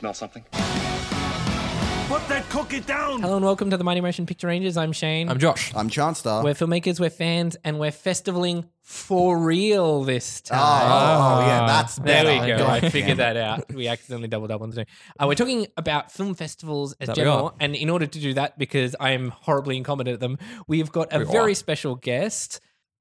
smell something? Put that cookie down! Hello and welcome to the Mighty Motion Picture Rangers. I'm Shane. I'm Josh. I'm Chanstar. we're filmmakers, we're fans, and we're festivaling for real this time. Oh, yeah, that's There we go. God I figured that out. We accidentally doubled up on the two. Uh, we're talking about film festivals as That we general, are. and in order to do that, because I am horribly incompetent at them, we have got a We very are. special guest.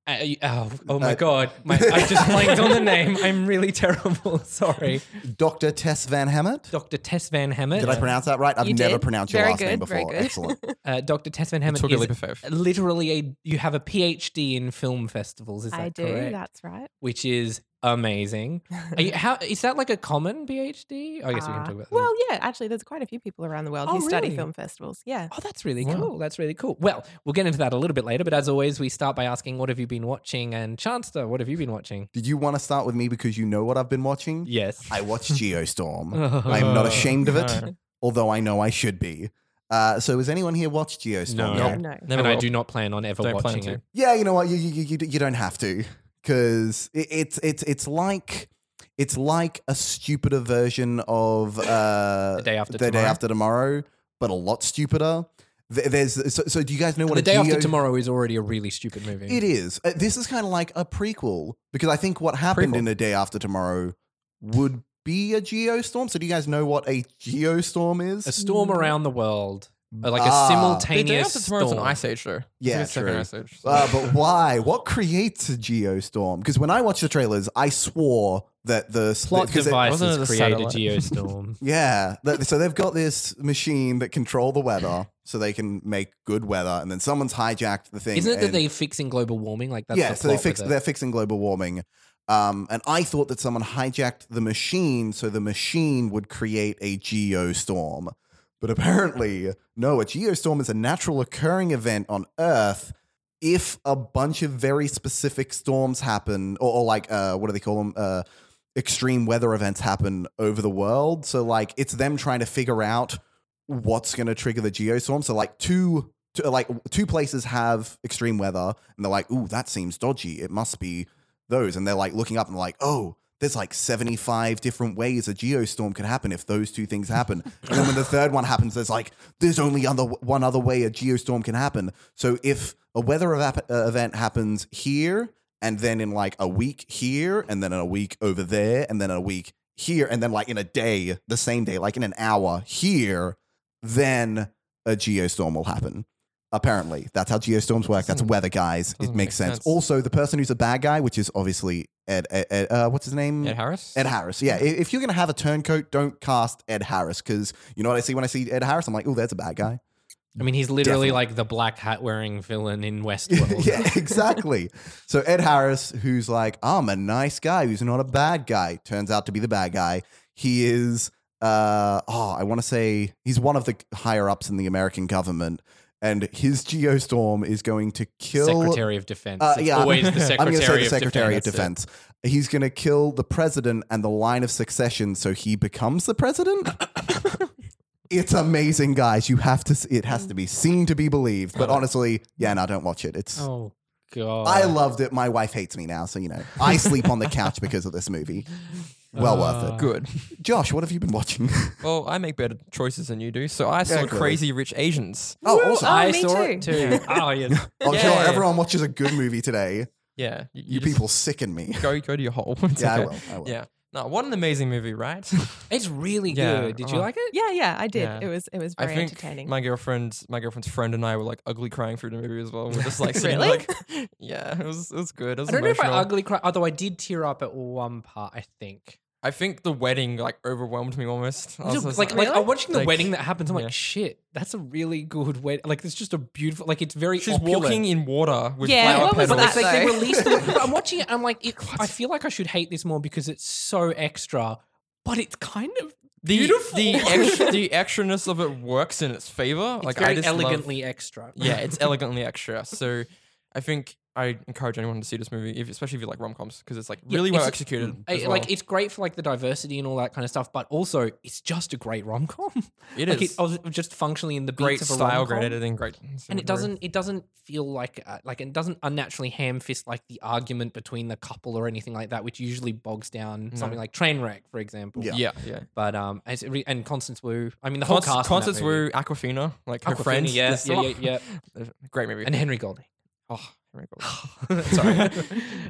Uh, oh, oh my Uh, god! My, I just blanked on the name. I'm really terrible. Sorry, Dr. Tess Van Hemert. Dr. Tess Van Hemert. Did I pronounce that right? I've You never did. pronounced your Very last name good, very before. good. Excellent. Uh, Dr. Tess Van Hemert Took a is leap of faith. literally a. You have a PhD in film festivals. Is that I do. correct? That's right. Which is amazing. Are you, how is that like a common PhD? I guess we can Uh, talk about. that. Well, yeah, actually, there's quite a few people around the world Oh, who study film festivals. Yeah. Oh, that's really Wow. cool. That's really cool. Well, we'll get into that a little bit later, but as always, we start by asking, "What have you been watching?" And Chancellor, what have you been watching? Did you want to start with me because you know what I've been watching? Yes. I watched Geostorm. I'm not ashamed of it, although I know I should be. Uh, so, has anyone here watched Geostorm? No. yet? No. Never and I do not plan on ever Don't watching it. Yeah, you know what? You you, you, you- you don't have to because it, it's it's it's like it's like a stupider version of uh, The Day After the day Tomorrow? after tomorrow, but a lot stupider. Th- There's so, so do you guys know what the a day after geo- tomorrow is already a really stupid movie. It is. Uh, this is kind of like a prequel because I think what happened Prequel. in a day after tomorrow would be a geostorm. So do you guys know what a geostorm is? A storm around the world, Uh, like a Ah. The day simultaneous after tomorrow's an storm. ice age, though. It's Yeah, like a second true. ice age. so- Uh, but why? What creates a geostorm? Because when I watched the trailers, I swore that the Plot 'cause it- devices wasn't it a create a satellite? geostorm. Yeah, th- so they've got this machine that control the weather, so they can make good weather, and then someone's hijacked the thing. Isn't it that and- they're fixing global warming? Like that's yeah, the so they plot fix with it. they're fixing global warming. Um, and I thought that someone hijacked the machine so the machine would create a geostorm. But apparently, no, a geostorm is a natural occurring event on Earth if a bunch of very specific storms happen, or, or like, uh, what do they call them? Uh, extreme weather events happen over the world. So, like, it's them trying to figure out what's going to trigger the geostorm. So, like, two. Two, like two places have extreme weather, and they're like, "Ooh, that seems dodgy. It must be those." And they're like looking up and like, "Oh, there's like 75 different ways a geostorm could happen if those two things happen." and then when the third one happens, there's like, "There's only other one other way a geostorm can happen." So if a weather uh, event happens here, and then in like a week here, and then in a week over there, and then in a week here, and then like in a day, the same day, like in an hour here, then a geostorm will happen. Apparently, that's how geostorms work. That's weather, guys. It doesn't makes make sense. sense. Also, the person who's a bad guy, which is obviously Ed. Ed, Ed uh, what's his name? Ed Harris? Ed Harris. Yeah. i- If you're gonna have a turncoat, don't cast Ed Harris because you know what I see when I see Ed Harris. I'm like, oh, there's a bad guy. I mean, he's literally Definitely. like the black hat wearing villain in Westworld. yeah, exactly. So Ed Harris, who's like, I'm a nice guy who's not a bad guy, turns out to be the bad guy. He is, uh, oh, I want to say he's one of the higher ups in the American government, and his geostorm is going to kill. Secretary of Defense. Uh, yeah, always the I'm going to say the of Secretary of Defense. Defense. He's going to kill the president and the line of succession, so he becomes the president. it's amazing, guys. You have to. It has to be seen to be believed. But honestly, yeah, no, don't watch it. It's. Oh god. I loved it. My wife hates me now, so you know I sleep on the couch because of this movie. Well worth Uh, it. Good. Josh, what have you been watching? Well, I make better choices than you do. So I saw clearly. Crazy Rich Asians. oh, awesome! Oh, I me saw it too. too. oh yes. I'm Yeah. sure everyone watches a good movie today. Yeah. You, You, just people sicken me. Go, go to your hole. It's Yeah, I okay. will. I will. Yeah. No, what an amazing movie, right? It's really Yeah, good. Did you oh. like it? Yeah, yeah, I did. Yeah. It was it was I very think entertaining. my girlfriend, my girlfriend's friend, and I were like ugly crying through the movie as well. We're just like sitting Really? like, yeah, it was it was good. It was I don't know if I emotional. ugly cry, although I did tear up at one part. I think. I think the wedding like overwhelmed me almost. I was Just, just like, like, I'm watching the Like, wedding that happens. I'm yeah. like, shit, that's a really good wedding. Like, it's just a beautiful. Like, it's very. she's opulent. walking in water with Yeah, flower what was But petals. it's that, like they though? released the. but I'm watching it. I'm like, it, I feel like I should hate this more because it's so extra, but it's kind of the beautiful. the extra, the extraness of it works in its favor. it's like very I just love- elegantly extra. yeah, it's elegantly extra. So I think I encourage anyone to see this movie, if, especially if you like rom coms, because it's like Yeah, really well it's- executed. I- as well. Like it's great for like the diversity and all that kind of stuff, but also it's just a great rom com. It like is. It, oh, just functionally in the great beats of a style, rom-com. great editing, great. and it doesn't it doesn't feel like uh, like it doesn't unnaturally ham fist like the argument between the couple or anything like that which usually bogs down something like Trainwreck for example Yeah. Yeah, yeah. but um as it re- and Constance Wu I mean the whole Constance, cast in that Constance movie. Wu, Awkwafina, like her Awkwafina, friends. yeah, this- yeah, yeah, oh, Great movie. and Henry Golding oh, Henry Golding. sorry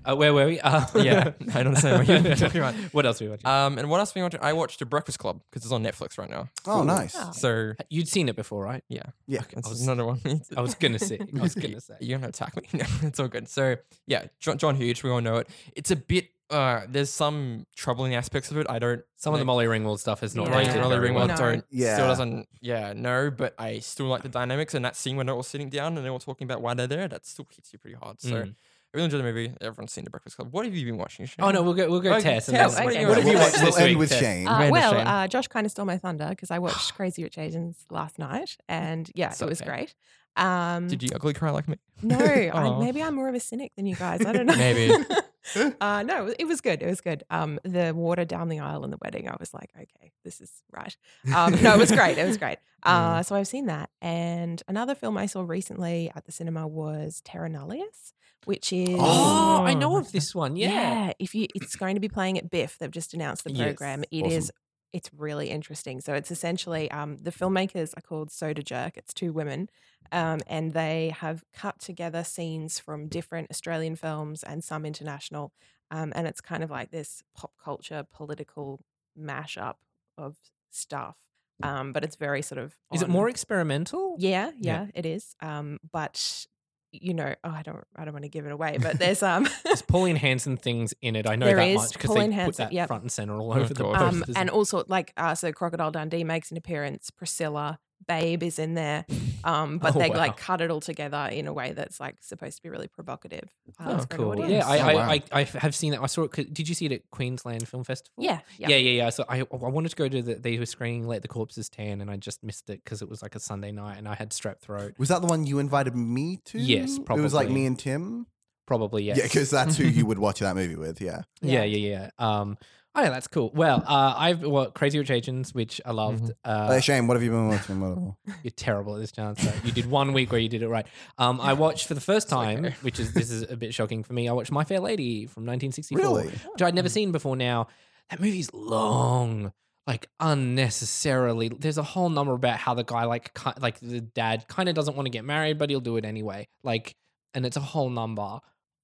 uh, where were we uh, yeah, I don't understand what you're talking about. what else were you watching Um, and what else we watching? I watched The Breakfast Club because it's on Netflix right now. Oh, nice. Oh. So you'd seen it before right yeah, Yeah. it's was- another one. I was gonna say I was gonna say You're gonna attack me. No, it's all good. So yeah, John, John Hughes, we all know it. It's a bit. Uh, there's some troubling aspects of it. I don't. some of the Molly Ringwald stuff is not Yeah. rated Molly very Ringwald. No. don't Yeah. still doesn't yeah no but I still like the dynamics and that scene when they're all sitting down and they're all talking about why they're there that still hits you pretty hard so Mm. I really enjoyed the movie everyone's seen the Breakfast Club what have you been watching Shane? oh no we'll go we'll go Okay, Tess and Tess, then- what what, do you have you watch? watched We'll this end week with Tess? Shane. Uh, Amanda well, Shane. uh, Josh kind of stole my thunder because I watched Crazy Rich Asians last night, and yeah, So it was okay. great. Um, did you ugly cry like me No, I, Aw. maybe I'm more of a cynic than you guys. I don't know. Maybe. uh, no, it was good. It was good. Um, the water down the aisle in the wedding, I was like, okay, this is right. Um, no, it was great. It was great. Uh, so I've seen that. And another film I saw recently at the cinema was Terror Nullius, which is oh I know of this one yeah, if you, it's going to be playing at BIFF. They've just announced the Yes, program. It is. awesome. It's really interesting. So it's essentially um, the filmmakers are called Soda Jerk. It's two women, um, and they have cut together scenes from different Australian films and some international, um, and it's kind of like this pop culture political mashup of stuff. Um, but it's very sort of. is it more experimental yeah, Yeah. yeah, it is. Um, but you know, oh, I don't, I don't want to give it away, but there's um, There's Pauline Hanson things in it. I know There that is much because Pauline they put Hanson, that yep. front and center all Oh, over the posters. um, and also like uh, so Crocodile Dundee makes an appearance. Priscilla, Babe is in there, um, but Oh, they wow. like cut it all together in a way that's like supposed to be really provocative. uh, Oh, for cool. audience. Yeah, I, Oh, I, wow. I, I have seen that. I saw it. Did you see it at Queensland Film Festival? yeah, yeah. Yeah, yeah, yeah. So I, I wanted to go to the, they were screening Let the Corpses Tan and I just missed it because it was like a Sunday night and I had strep throat. Was that the one you invited me to? Yes, probably. It was like me and Tim. Probably, yes. Yeah, because that's who you would watch that movie with. Yeah. yeah, Yeah. yeah, yeah. Um, oh, yeah, that's cool. Well, uh, I've well, Crazy Rich Asians, which I loved. Uh, Uh, Shane, what have you been watching? What- You're terrible at this chance. So you did one week where you did it right. Um, I watched for the first time, okay. which is this is a bit shocking for me. I watched My Fair Lady from 1964, Really? which I'd never seen before. Now that movie's long, like unnecessarily. There's a whole number about how the guy, like, like the dad, kind of doesn't want to get married, but he'll do it anyway. Like, and it's a whole number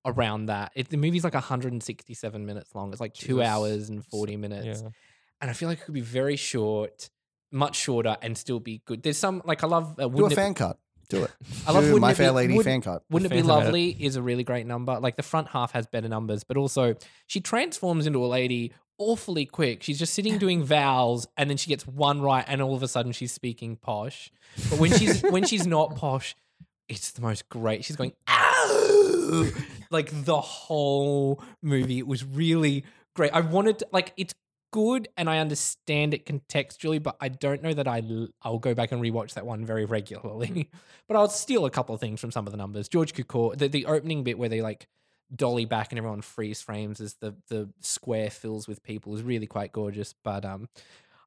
around that. It, the movie's like 167 minutes long. It's like two hours and 40 minutes yeah and I feel like it could be very short, much shorter, and still be good. There's some like I love. Uh, Do a wouldn't it, fan cut. Do it. I love Do My It Be- Fair Lady Would- fan cut. wouldn't it be Phantom Edit. lovely? Is a really great number. Like the front half has better numbers, but also she transforms into a lady awfully quick. She's just sitting doing vowels, and then she gets one right, and all of a sudden she's speaking posh. But when she's when she's not posh, it's the most great. She's going ow like the whole movie. It was really great. I wanted to, like it's good and I understand it contextually, but I don't know that I l- I'll go back and rewatch that one very regularly. but I'll steal a couple of things from some of the numbers. George Cukor, the, the opening bit where they like dolly back and everyone freeze frames as the the square fills with people is really quite gorgeous. But um,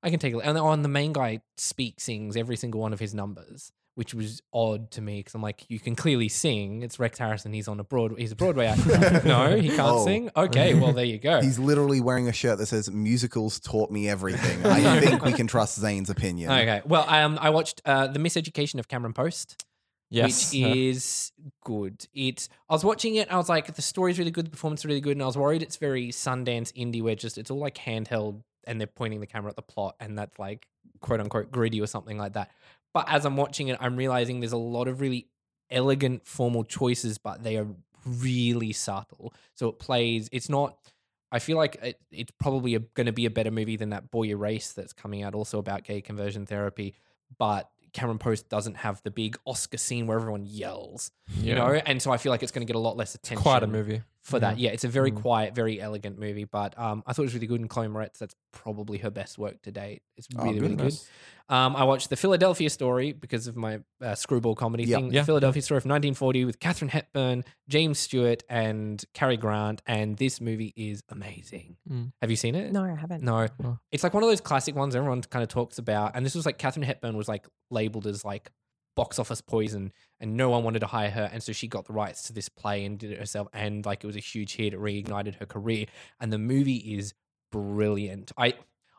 I can take a and on the main guy speaks sings every single one of his numbers. Which was odd to me because I'm like, you can clearly sing. It's Rex Harrison. He's on a Broadway. He's a Broadway actor. no, he can't Oh. sing. Okay, well there you go. He's literally wearing a shirt that says "Musicals taught me everything." I think we can trust Zane's opinion. Okay. Well, um, I watched uh, the Miseducation of Cameron Post, yes which is good. It. I was watching it. I was like, the story's really good, the performance is really good, and I was worried it's very Sundance indie, where just it's all like handheld and they're pointing the camera at the plot, and that's like quote unquote gritty or something like that. But as I'm watching it, I'm realizing there's a lot of really elegant formal choices, but they are really subtle. So it plays. It's not. I feel like it, it's probably going to be a better movie than that Boy Erased that's coming out, also about gay conversion therapy. But Cameron Post doesn't have the big Oscar scene where everyone yells, you know, and so I feel like it's going to get a lot less attention. quite a movie for that. Yeah, it's a very Mm. quiet, very elegant movie, but um, I thought it was really good. And Chloe Moretz, that's probably her best work to date. It's Oh, really, really good. Um, I watched the Philadelphia Story because of my uh, screwball comedy Yeah. thing. Yeah. Philadelphia Story from 1940 with Katharine Hepburn, James Stewart, and Cary Grant. And this movie is amazing. Mm. Have you seen it? No, I haven't. No. Oh. It's like one of those classic ones everyone kind of talks about. And this was like Katharine Hepburn was like labeled as like box office poison and no one wanted to hire her. And so she got the rights to this play and did it herself. And like it was a huge hit. It reignited her career. And the movie is brilliant. I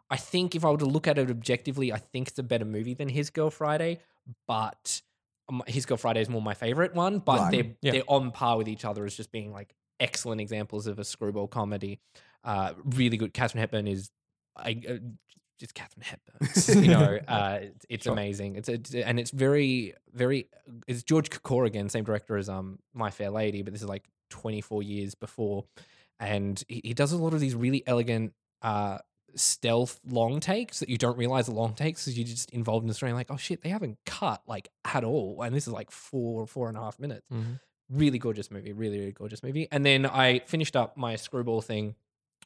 I think if I were to look at it objectively, I think it's a better movie than His Girl Friday, but um, His Girl Friday is more my favorite one. But Right. they're Yeah. they're on par with each other as just being like excellent examples of a screwball comedy. Uh, really good. Katharine Hepburn is, I, uh, just Katharine Hepburn. you know, uh, it's, it's Sure. amazing. It's, it's and it's very very. It's George Cukor again, same director as um My Fair Lady, but this is like 24 years before, and he, he does a lot of these really elegant. Uh, stealth long takes that you don't realize are long takes because you're just involved in the story like oh shit they haven't cut like at all and this is like four four and a half minutes Mhm. really gorgeous movie really really gorgeous movie and then i finished up my screwball thing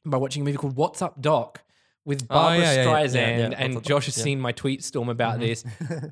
by watching a movie called what's up doc with Oh, barbara yeah, yeah, streisand yeah, yeah, and josh has seen my tweet storm about Mhm. this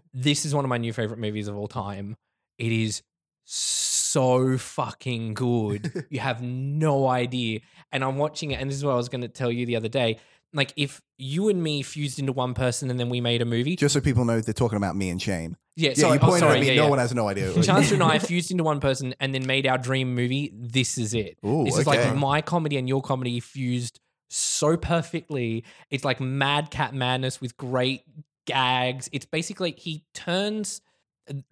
this is one of my new favorite movies of all time it is so fucking good you have no idea and i'm watching it and this is what i was going to tell you the other day like if you and me fused into one person and then we made a movie Just so people know, they're talking about me and Shane. yeah, Yeah, sorry, you oh, sorry, at me. no one has no idea. Chancellor and I fused into one person and then made our dream movie. This is it. Ooh, this is like my comedy and your comedy fused so perfectly. It's like mad cat madness with great gags. It's basically he turns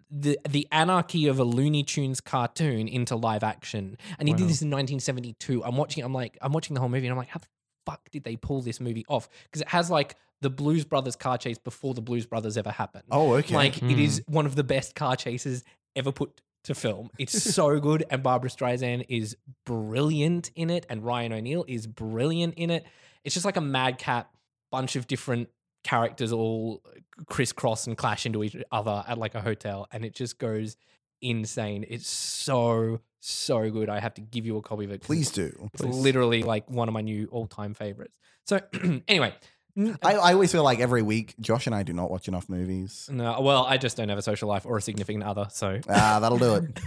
the the anarchy of a Looney Tunes cartoon into live action. And he Wow. did this in 1972. I'm watching. I'm like, I'm watching the whole movie, and I'm like, how the fuck did they pull this movie off? Because it has like the Blues Brothers car chase before the Blues Brothers ever happened. Oh, okay. Like it is hmm. one of the best car chases ever put to film. It's so good, and Barbra Streisand is brilliant in it, and Ryan O'Neal is brilliant in it. It's just like a madcap bunch of different characters all crisscross and clash into each other at like a hotel, and it just goes insane. It's so so good. I have to give you a copy of it. Please do. It's literally like one of my new all time favorites. So anyway. N- I, I always feel like every week, Josh and I do not watch enough movies. no, well, I just don't have a social life or a significant other, so Ah, that'll do it.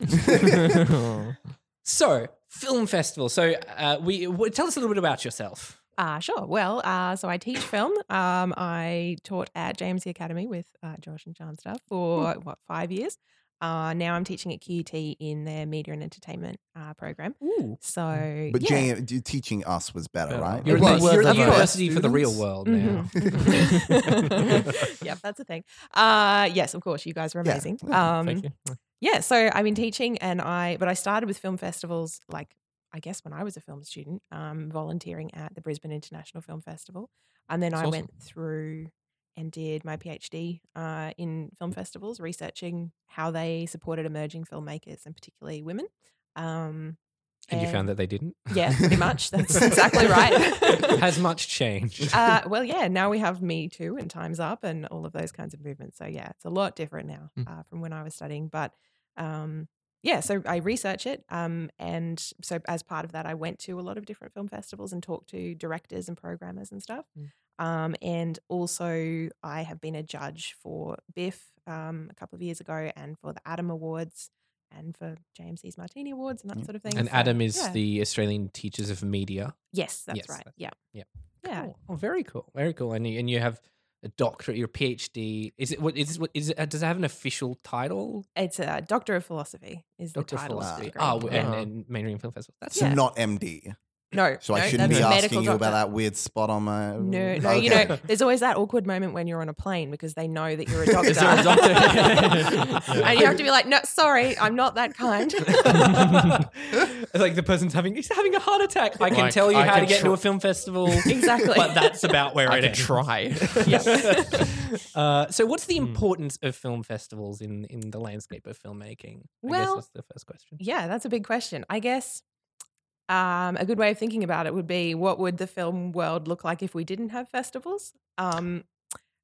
So, film festival. So, uh, we w- tell us a little bit about yourself. Uh, sure. Well, uh, so I teach film. Um, I taught at James JMC Academy with uh, Josh and Chancellor for what five years. Uh, now I'm teaching at QUT in their media and entertainment uh, program. Ooh, So, But yeah. Jane, teaching us was better, Better. right? you're, It at was the, you're the the university for the real world now. Mhm. yep, that's a thing. Uh, yes, of course, you guys are amazing. Yeah, Um, Thank you. yeah, so I've been teaching, and I but I started with film festivals like I guess when I was a film student, um, volunteering at the Brisbane International Film Festival, and then That's I awesome. went through and did my PhD uh, in film festivals, researching how they supported emerging filmmakers and particularly women. Um, and you found that they didn't? yeah, pretty much. That's exactly right. Has much changed? uh, well, yeah, now we have Me Too and Time's Up and all of those kinds of movements. So yeah, it's a lot different now Mm. uh, from when I was studying. But um, yeah, so I research it, um, and so as part of that, I went to a lot of different film festivals and talked to directors and programmers and stuff. Mm. Um, and also, I have been a judge for BIFF um, a couple of years ago, and for the ATOM Awards, and for JMC's Martini Awards and that Mm. sort of thing. and So, Adam is yeah. the Australian Teachers of Media. yes, that's Yes, right. that- Yeah, yeah. yeah. Cool. Oh, very cool. Very cool. And you, and you have a doctorate, your PhD. Is it what is it, what is it does it have an official title? It's a Doctor of Philosophy is the Doctor of title. of Philosophy. degree. Oh, and, and mainstream film festival. That's So Yeah. not MD. No, So I no, shouldn't that's be asking medical you about that weird spot on my. No, no, Okay. you know, there's always that awkward moment when you're on a plane because they know that you're a doctor. Is there a doctor? and you have to be like, no, sorry, I'm not that kind. like the person's having he's having a heart attack. I can Like, tell you I how to get into tr- a film festival. Exactly. But that's about where I it could ends. try. uh, so, what's the Hmm. importance of film festivals in in the landscape of filmmaking? I guess Well, that's the first question. yeah, that's a big question. I guess um, a good way of thinking about it would be what would the film world look like if we didn't have festivals? Um,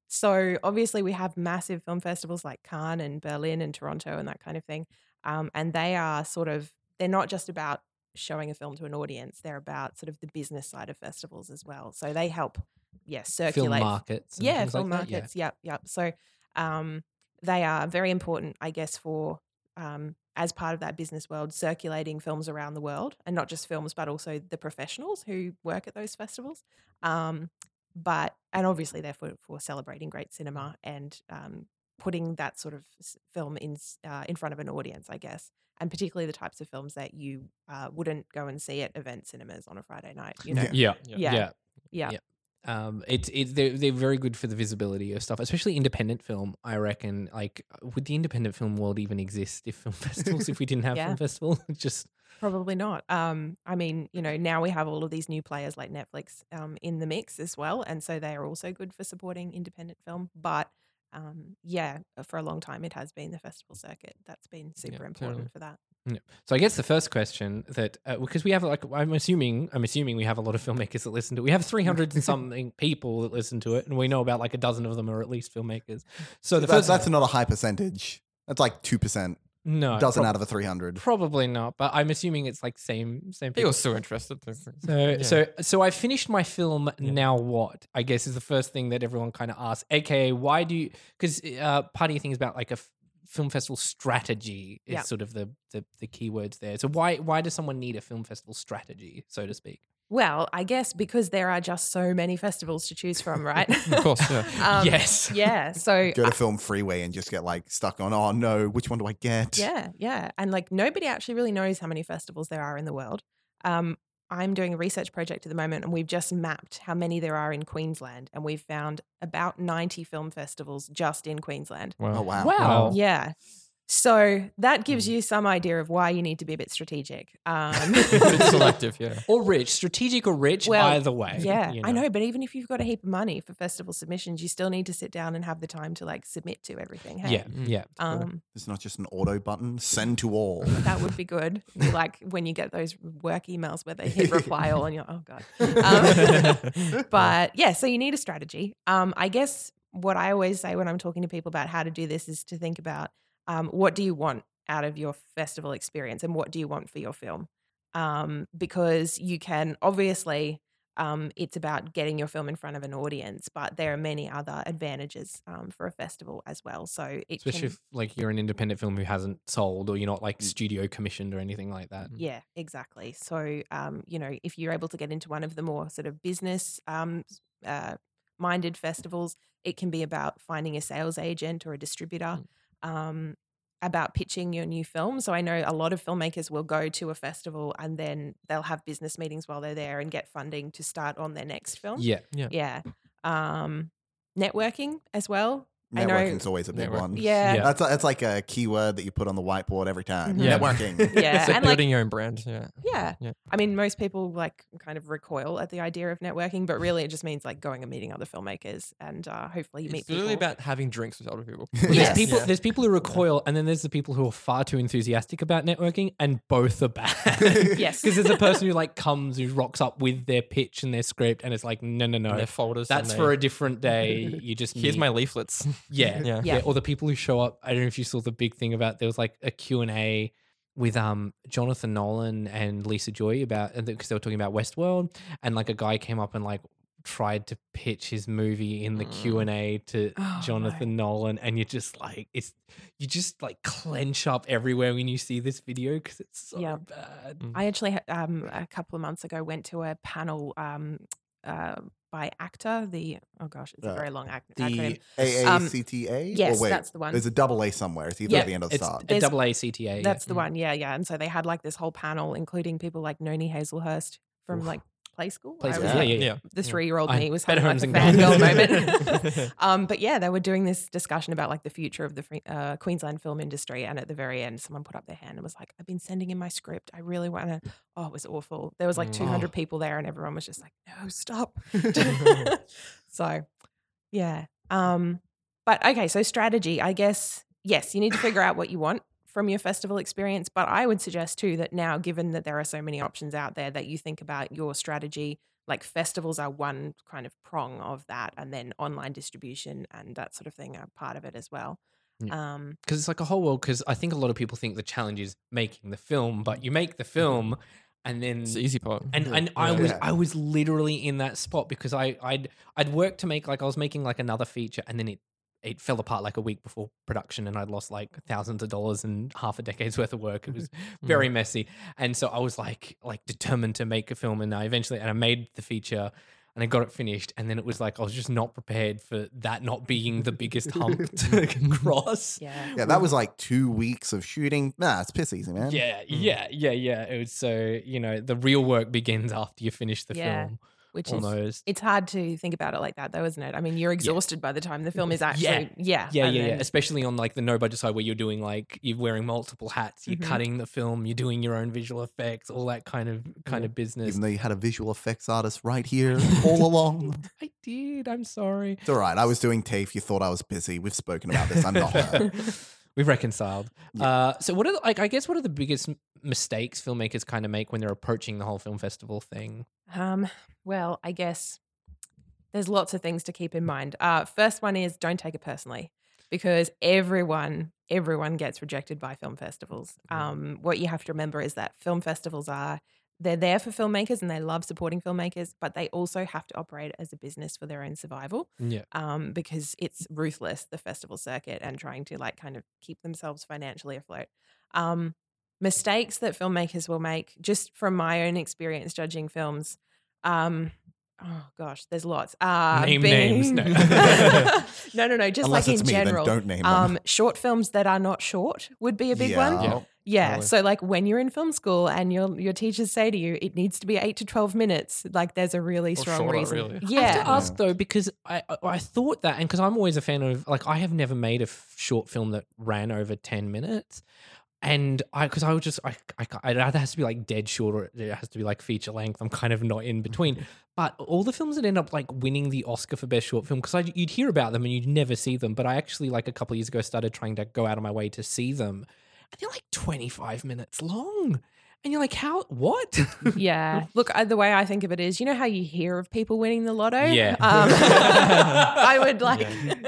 so obviously we have massive film festivals like Cannes and Berlin and Toronto and that kind of thing, um, and they are sort of they're not just about showing a film to an audience. They're about sort of the business side of festivals as well. So they help, yeah, Film circulate markets. and yeah, film like that, yeah. markets. Yep, yep. So um, they are very important, I guess, for um, as part of that business world, circulating films around the world, and not just films, but also the professionals who work at those festivals. Um, but and obviously, they're for, for celebrating great cinema and um, putting that sort of film in uh, in front of an audience, I guess. And particularly the types of films that you uh, wouldn't go and see at event cinemas on a Friday night. You know, Yeah. Yeah. yeah, Yeah. yeah. Yeah. Um, it's it, they're, they're very good for the visibility of stuff, especially independent film. I reckon, like, would the independent film world even exist if film festivals? if we didn't have Yeah. film festivals, just Probably not. Um, I mean, you know, now we have all of these new players like Netflix um, in the mix as well, and so they are also good for supporting independent film. But um, yeah, for a long time, it has been the festival circuit that's been super important totally. for that. Yeah. So I guess the first question that uh, because we have like I'm assuming I'm assuming we have a lot of filmmakers that listen to it. We have 300 and something people that listen to it, and we know about like a dozen of them are at least filmmakers. So the that's, first that's not a high percentage. That's like two percent, no dozen prob- out of a three hundred. Probably not, but I'm assuming it's like same same He people. was so interested. So Yeah. so so I finished my film. Now what? I guess is the first thing that everyone kind of asks. AKA, why do you? Because uh, part of your thing is about like a f- film festival strategy is Yeah. sort of the, the the keywords there. So why why does someone need a film festival strategy, so to speak? Well, I guess because there are just so many festivals to choose from, right? of course, yeah. Um, Yes. Yeah. So Go to Film Freeway and just get like stuck on. Oh no, which one do I get? Yeah, yeah. And like nobody actually really knows how many festivals there are in the world. Um, I'm doing a research project at the moment, and we've just mapped how many there are in Queensland, and we've found about 90 film festivals just in Queensland. Oh wow. Wow. Yeah. So that gives Mm. you some idea of why you need to be a bit strategic. Um, a bit selective, yeah. Or rich, strategic or rich, Well, either way. yeah, you I know, but even if you've got a heap of money for festival submissions, you still need to sit down and have the time to like submit to everything. Hey? Yeah, Mm. yeah. Um, There's not just an auto button. Send to all. That would be good. like when you get those work emails where they hit reply all and you're, oh God. Um, but yeah, so you need a strategy. Um, I guess what I always say when I'm talking to people about how to do this is to think about um, what do you want out of your festival experience and what do you want for your film? Um, because you can obviously, um, it's about getting your film in front of an audience, but there are many other advantages um, for a festival as well. So it Especially can, if like you're an independent film who hasn't sold or you're not like studio commissioned or anything like that. Yeah, exactly. So, um, you know, if you're able to get into one of the more sort of business um, uh, minded festivals, it can be about finding a sales agent or a distributor, um, about pitching your new film. So, I know a lot of filmmakers will go to a festival and then they'll have business meetings while they're there and get funding to start on their next film. Yeah. Yeah. Um, networking as well. I know- Networking's always a big Network. one. Yeah. Yeah. That's that's like a keyword that you put on the whiteboard every time. Mhm. Yeah. Networking. Yeah. So and like building your own brand, yeah. Yeah. Yeah. I mean, most people like kind of recoil at the idea of networking, but really it just means like going and meeting other filmmakers and uh, hopefully you meet people. It's literally people. about having drinks with other people. Yes. There's people. Yeah. There's people who recoil, and then there's the people who are far too enthusiastic about networking, and both are bad. Yes. because there's a person who like comes, who rocks up with their pitch and their script, and it's like, no, no, and no, their folders. and that's they- for a different day. You just Here's need- my leaflets. Yeah, Yeah. yeah, Yeah. Or the people who show up. I don't know if you saw the big thing about there was like a Q and A with um Jonathan Nolan and Lisa Joy about because they were talking about Westworld, and like a guy came up and like tried to pitch his movie in the Q and A to Oh, Jonathan Nolan, and you're just like it's you just like clench up everywhere when you see this video because it's so Yeah. bad. I actually, ha- um, a couple of months ago, went to a panel um, uh, by ACTA, the, oh gosh, it's a very long ac- The acronym. AACTA. yes, or wait, that's the one. There's a double A somewhere. It's either Yeah, at the end or the It's start. a There's- double A CTA. yeah. That's the one. Yeah, yeah. And so they had like this whole panel, including people like Noni Hazlehurst from Oof. like Play School. Play School, was yeah, like- yeah, yeah. yeah. The three year old me was Better having like a Homes and fangirl moment. um, but yeah, they were doing this discussion about like the future of the free, uh, Queensland film industry. And at the very end, someone put up their hand and was like, I've been sending in my script. I really want to. Oh, it was awful. There was like Mm. 200 people there, and everyone was just like, no, stop. so, yeah. Um, but okay, so strategy, I guess, yes, you need to figure out what you want from your festival experience. But I would suggest too that now, given that there are so many options out there, that you think about your strategy. Like festivals are one kind of prong of that, and then online distribution and that sort of thing are part of it as well. Yeah. Um, because it's like a whole world. Because I think a lot of people think the challenge is making the film, but you make the film, and then It's the easy part. and and I Yeah. was I was literally in that spot because I I'd I'd worked to make like I was making like another feature and then it it fell apart like a week before production and I'd lost like thousands of dollars and half a decade's worth of work. It was very mm-hmm. messy. And so I was like like determined to make a film and I eventually and I made the feature and I got it finished and then it was like I was just not prepared for that not being the biggest hump to cross. Yeah. Yeah, that was like two weeks of shooting. Nah, it's piss easy, man. Yeah, mm. yeah, yeah, yeah. It was so, you know, the real work begins after you finish the Yeah. film. Which is Almost. it's hard to think about it like that though, isn't it? I mean, you're exhausted by the time the film is actually Yeah. yeah. Yeah, yeah, yeah. then- Especially on like the no budget side where you're doing like you're wearing multiple hats, you're Mhm. cutting the film, you're doing your own visual effects, all that kind of kind of business. Even though you had a visual effects artist right here all along. I did. I'm sorry. It's all right. I was doing TAFE. You thought I was busy. We've spoken about this. I'm not her. We've reconciled. Uh, so what are the, like? I guess what are the biggest mistakes filmmakers kind of make when they're approaching the whole film festival thing? Um, well, I guess there's lots of things to keep in mind. Uh, first one is don't take it personally because everyone everyone gets rejected by film festivals. Um, what you have to remember is that film festivals are they're there for filmmakers and they love supporting filmmakers, but they also have to operate as a business for their own survival Yeah. um, because it's ruthless, the festival circuit, and trying to like kind of keep themselves financially afloat. Um, mistakes that filmmakers will make, just from my own experience judging films. Um, oh gosh, there's lots. Uh, Name names, no. no, no, no. Just Unless like it's in me, then general. don't name them. Um, short films that are not short would be a big one. Yeah. Yeah. Totally. So like when you're in film school and your your teachers say to you it needs to be eight to twelve minutes, like there's a really Or strong shorter, reason. really. I have Yeah. to ask though because I I- I thought that and because I'm always a fan of like I have never made a f- short film that ran over ten minutes, and I because I would just I, I ca- it either has to be like dead short or it has to be like feature length. I'm kind of not in between. Mm-hmm. But all the films that end up like winning the Oscar for best short film because you'd hear about them and you'd never see them. But I actually like a couple of years ago started trying to go out of my way to see them, and they're like 25 minutes long, and you're like, how what? Yeah. Look, the way I think of it is, you know how you hear of people winning the lotto? Yeah. Um, I would like,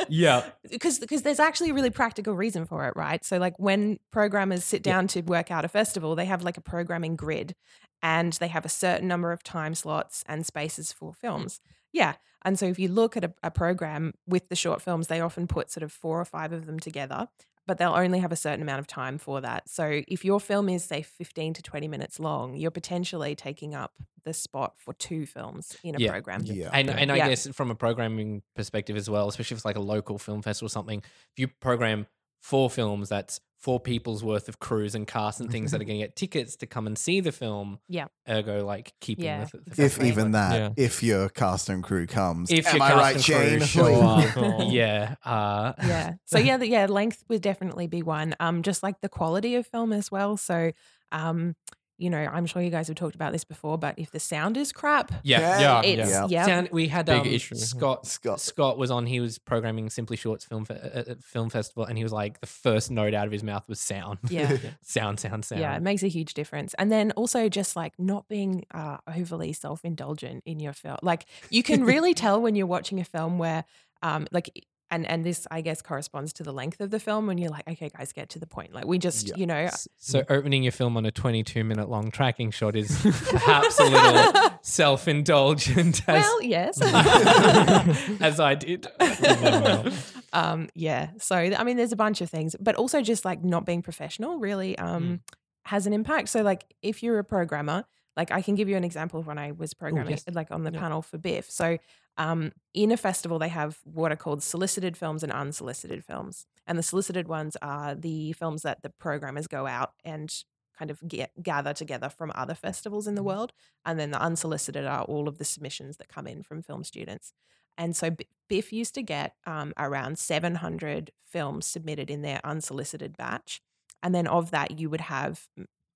yeah. because because there's actually a really practical reason for it, right? So like when programmers sit down to work out a festival, they have like a programming grid, and they have a certain number of time slots and spaces for films. Yeah. And so if you look at a, a program with the short films, they often put sort of four or five of them together, but they'll only have a certain amount of time for that. So if your film is, say, 15 to 20 minutes long, you're potentially taking up the spot for two films in a Yeah. program. Yeah. And and I Yeah. guess from a programming perspective as well, especially if it's like a local film festival or something, if you program four films, that's four people's worth of crews and cast and things that are going to get tickets to come and see the film. Yeah. Ergo, like keeping Yeah. with it. if festival. even that, Yeah. if your cast and crew comes. If Am your I cast right, and Shane? crew show up, yeah. Uh, yeah. So yeah, the, yeah, length would definitely be one. Um, just like the quality of film as well. So, um, you know, I'm sure you guys have talked about this before, but if the sound is crap, yeah. Yeah, it's yeah. yeah, Sound, we had Big um, issue. Scott. Scott. Scott was on. He was programming Simply Shorts film fe- uh, uh, film festival, and he was like, the first note out of his mouth was sound. yeah. sound, sound, sound. Yeah, it makes a huge difference. And then also just like not being uh, overly self indulgent in your film. Like you can really tell when you're watching a film where, um, like, and and this I guess corresponds to the length of the film when you're like, okay, guys, get to the point. Like we just, you know, So opening your film on a 22 minute long tracking shot is perhaps a little self-indulgent as, well, yes. as I did. um, yeah. So I mean, there's a bunch of things, but also just like not being professional really um, Mm. has an impact. So like if you're a programmer, like I can give you an example of when I was programming, yes. like on the Yeah. panel for BIFF. So um, in a festival, they have what are called solicited films and unsolicited films, and the solicited ones are the films that the programmers go out and kind of get gather together from other festivals in the world, and then the unsolicited are all of the submissions that come in from film students. And so BIFF used to get um, around 700 films submitted in their unsolicited batch. And then of that, you would have,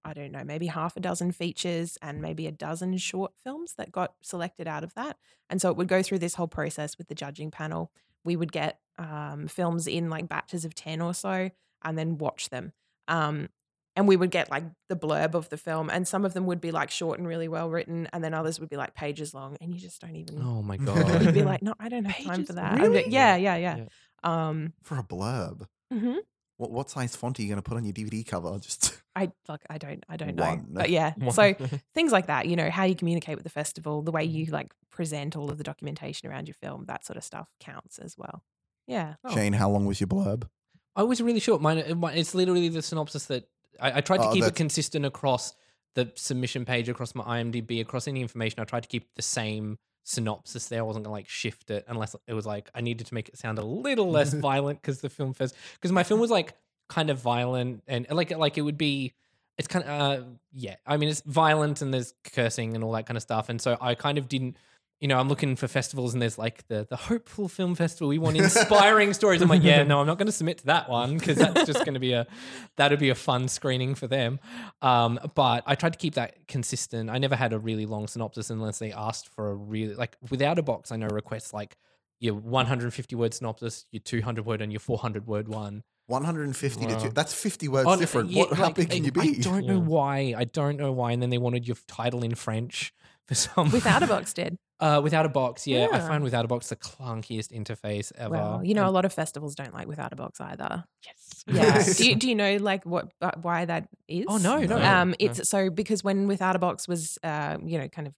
I don't know, maybe half a dozen features and maybe a dozen short films that got selected out of that. And so it would go through this whole process with the judging panel. We would get um, films in like batches of 10 or so and then watch them. Um, and we would get like the blurb of the film, and some of them would be like short and really well written, and then others would be like pages long, and you just don't even Oh my god you'd god. be like, no, I don't have time for that. I'd like, Really? yeah, yeah, yeah. Yeah. Um, For a blurb. mhm. What, what size font are you going to put on your DVD cover? Just I I like I don't I don't know. One. But yeah. One. So things like that, you know, how you communicate with the festival, the way you Mm. like present all of the documentation around your film, that sort of stuff counts as well. Yeah. Oh. Shane, how long was your blurb? I was really short. Mine, it's literally the synopsis that I, I tried to Oh, keep it consistent across the submission page, across my IMDb, across any information. I tried to keep the same synopsis there. I wasn't gonna like shift it unless it was like I needed to make it sound a little less violent because the film first because my film was like kind of violent and like like it would be. It's kind of uh, yeah. I mean, it's violent and there's cursing and all that kind of stuff, and so I kind of didn't you know, I'm looking for festivals and there's like the the hopeful film festival. We want inspiring stories. I'm like, yeah, no, I'm not going to submit to that one because that's just going to be a that'd be a fun screening for them. Um, but I tried to keep that consistent. I never had a really long synopsis unless they asked for a really like without a box. I know requests like your 150 word synopsis, your 200 word, and your 400 word one. 150 to two. That's 50 words Oh, different. yeah, what, how like, big can you be? I don't know why. I don't know why. And then they wanted your title in French for some Without a box did. Uh, without a box, yeah, I find without a box the clunkiest interface ever. Well, you know, a lot of festivals don't like without a box either. yes, Yeah. do, you, do you know like what uh, why that is? Oh no, no. No. Um, No. it's so because when Without a Box was, uh, you know, kind of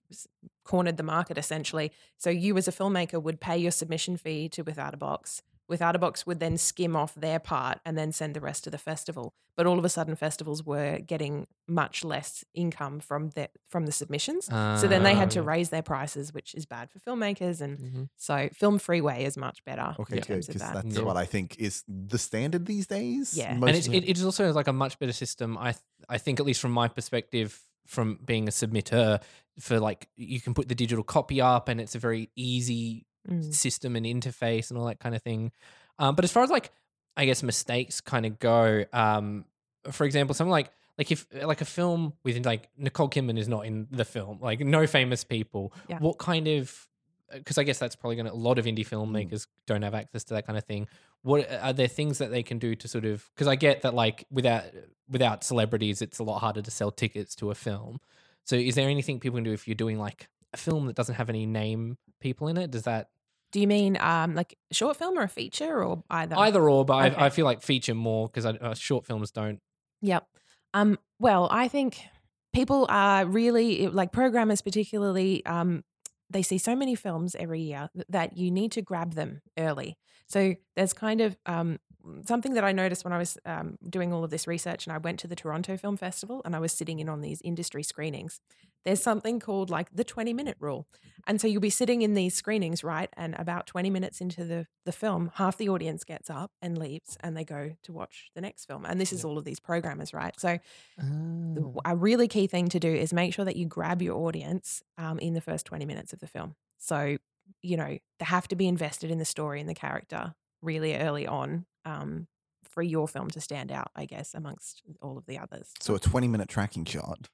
cornered the market essentially. So you as a filmmaker would pay your submission fee to Without a Box. Without a Box would then skim off their part and then send the rest to the festival. But all of a sudden, festivals were getting much less income from the from the submissions. so then they had to Um, raise their prices, which is bad for filmmakers. And Mhm. so Film Freeway is much better Okay, in good. of Because that. that's Yeah. what I think is the standard these days. Yeah. And Most it's, it, it is also like a much better system. I th- I think at least from my perspective, from being a submitter, for like you can put the digital copy up, and it's a very easy Mm. system and interface and all that kind of thing. Um, but as far as like I guess mistakes kind of go, um, for example, something like like if like a film with like Nicole Kidman is not in the film, like no famous people. Yeah. What kind of because I guess that's probably going to a lot of indie filmmakers don't have access to that kind of thing. What are there things that they can do to sort of because I get that like without without celebrities, it's a lot harder to sell tickets to a film. So is there anything people can do if you're doing like a film that doesn't have any name people in it? Does that Do you mean um, like short film or a feature or either? either or? But Okay. I, I feel like feature more because uh, short films don't. Yep. Um, well, I think people are really like programmers, particularly. Um, they see so many films every year that you need to grab them early. So there's kind of um, something that I noticed when I was um, doing all of this research, and I went to the Toronto Film Festival, and I was sitting in on these industry screenings. There's something called like the 20 minute rule. And so you'll be sitting in these screenings, right? And about 20 minutes into the, the film, half the audience gets up and leaves and they go to watch the next film. And this is all of these programmers, right? So the- a really key thing to do is make sure that you grab your audience um, in the first 20 minutes of the film. So, you know, they have to be invested in the story and the character really early on um, for your film to stand out, I guess, amongst all of the others. So a 20 minute tracking shot.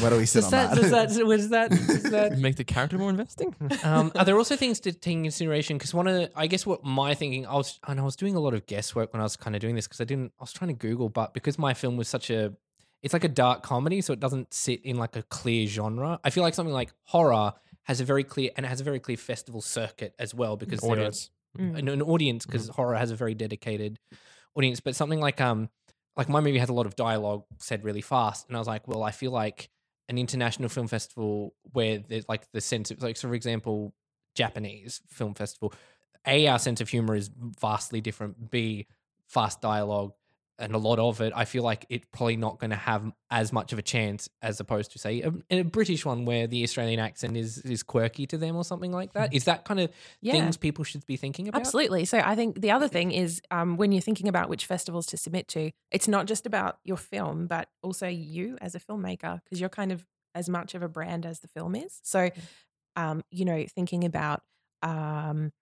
Where do we sit Does on that, that? does that was that does that Make the character more investing. um, are there also things to take into consideration? Because one of the, I guess what my thinking, I was, and I was doing a lot of guesswork when I was kind of doing this because I didn't, I was trying to Google, but because my film was such a, it's like a dark comedy, so it doesn't sit in like a clear genre. I feel like something like horror has a very clear, and it has a very clear festival circuit as well because Audience. Mm. an, an audience because horror has a very dedicated audience. But something like um like my movie has a lot of dialogue said really fast, and I was like, well, I feel like an international film festival where there's like the sense of like, so for example, Japanese film festival, a our sense of humor is vastly different. B fast dialogue and a lot of it, I feel like it's probably not going to have as much of a chance as opposed to say a, a British one where the Australian accent is is quirky to them or something like that. Is that kind of Yeah. things people should be thinking about? Absolutely. So I think the other thing is um, when you're thinking about which festivals to submit to, it's not just about your film, but also you as a filmmaker, because you're kind of as much of a brand as the film is. So, um, you know, thinking about, um,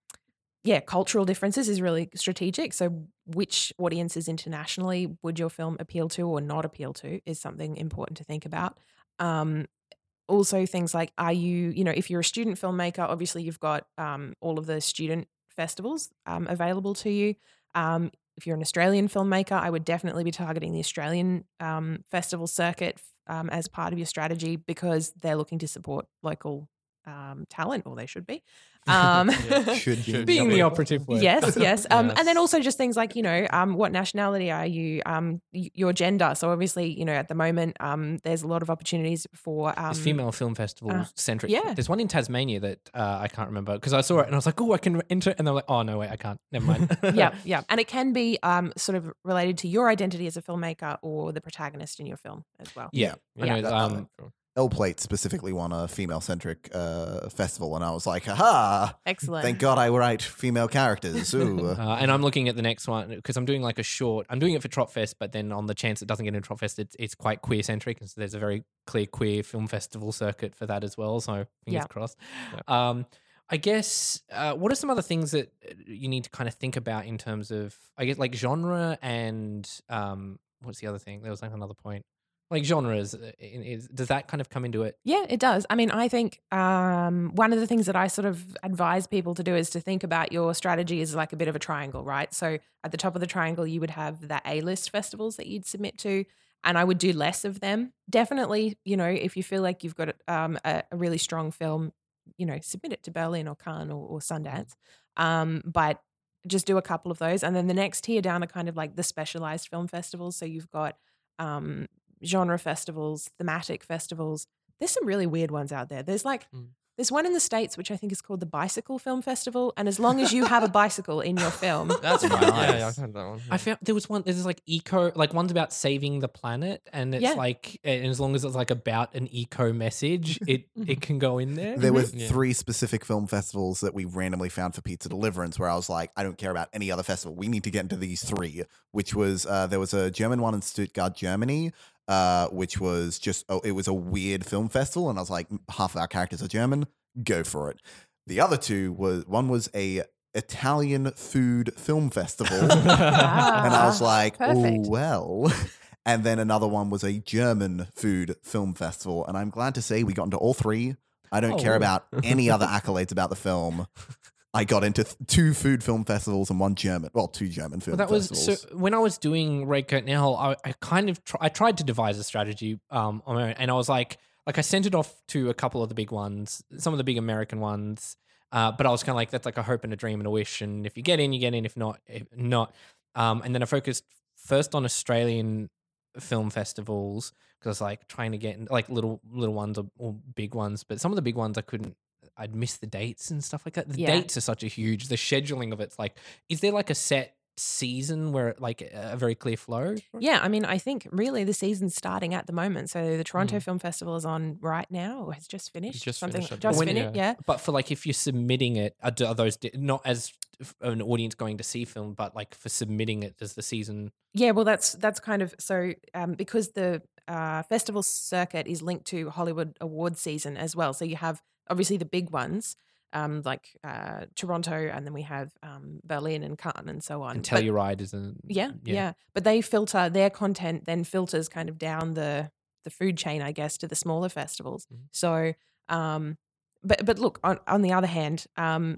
yeah, cultural differences is really strategic. So, which audiences internationally would your film appeal to or not appeal to is something important to think about. Um, also, things like, are you, you know, if you're a student filmmaker, obviously you've got um, all of the student festivals um, available to you. Um, if you're an Australian filmmaker, I would definitely be targeting the Australian um, festival circuit um, as part of your strategy because they're looking to support local um, talent, or they should be. Um, Should be. Being the operative word. Yes, yes. Um, And then also just things like, you know, um, what nationality are you? Um, y- your gender. So obviously, you know, at the moment, um, there's a lot of opportunities for um, It's female film festival centric. yeah. There's one in Tasmania that uh, I can't remember because I saw it and I was like, oh, I can enter. And they're like, oh, no, wait, I can't. Never mind. yeah, yeah. And it can be um, sort of related to your identity as a filmmaker or the protagonist in your film as well. Yeah. I Yeah. know, That- um, L Plate specifically won a female centric uh, festival, and I was like, haha, Excellent. thank God I write female characters. Ooh. Uh, and I'm looking at the next one because I'm doing like a short. I'm doing it for Tropfest, but then on the chance it doesn't get into Tropfest, it's, it's quite queer centric, and so there's a very clear queer film festival circuit for that as well. So fingers Yeah. crossed. Um, I guess uh, what are some other things that uh, you need to kind of think about in terms of I guess like genre and um, what's the other thing? There was like another point, like genres. uh, Is, does that kind of come into it? Yeah, it does. I mean, I think um, one of the things that I sort of advise people to do is to think about your strategy as like a bit of a triangle, right? So at the top of the triangle, you would have the A list festivals that you'd submit to, and I would do less of them. Definitely, you know, if you feel like you've got um, a, a really strong film, you know, submit it to Berlin or Cannes or, or Sundance. Um, but just do a couple of those. And then the next tier down are kind of like the specialized film festivals. So you've got um, genre festivals, thematic festivals. There's some really weird ones out there. There's like, Mm. there's one in the States, which I think is called the Bicycle Film Festival. And as long as you have a bicycle in your film, That's Nice. Yeah, yeah, I've heard that one. I found there was one. There's like eco, like one's about saving the planet, and it's Yeah. like, and as long as it's like about an eco message, it it can go in there. There were Yeah. three specific film festivals that we randomly found for Pizza Deliverance where I was like, I don't care about any other festival. We need to get into these three, which was uh, there was a German one in Stuttgart, Germany, uh, which was just, oh, it was a weird film festival. And I was like, half of our characters are German, go for it. The other two was, one was a Italian food film festival. and I was Ah, like, perfect. oh, well. And then another one was a German food film festival. And I'm glad to say we got into all three. I don't care Oh. about any other accolades about the film. I got into th- two food film festivals and one German, well, two German film Well, that was festivals. so. When I was doing Red Curtain Hell, I, I kind of tr- I tried to devise a strategy um on my own, and I was like, like I sent it off to a couple of the big ones, some of the big American ones. Uh, but I was kind of like, that's like a hope and a dream and a wish, and if you get in, you get in. If not, if not. Um, and then I focused first on Australian film festivals because I was like trying to get in, like little little ones or, or big ones, but some of the big ones I couldn't. I'd miss the dates and stuff like that. The Yeah. dates are such a huge. The scheduling of it's like, is there like a set season where like a very clear flow? Yeah, I mean, I think really the season's starting at the moment. So the Toronto Mm. Film Festival is on right now, or has just finished. just something finished, just finished. Yeah. Yeah. But for like if you're submitting it, are, are those not as an audience going to see film, but like for submitting it, does the season? Yeah, well, that's that's kind of so um, because the uh, festival circuit is linked to Hollywood award season as well. So you have obviously the big ones um, like uh, Toronto, and then we have um, Berlin and Cannes and so on. And But- Telluride is a yeah, yeah, But they filter their content, then filters kind of down the the food chain, I guess, to the smaller festivals. Mhm. So, um, but but look, on on the other hand, um,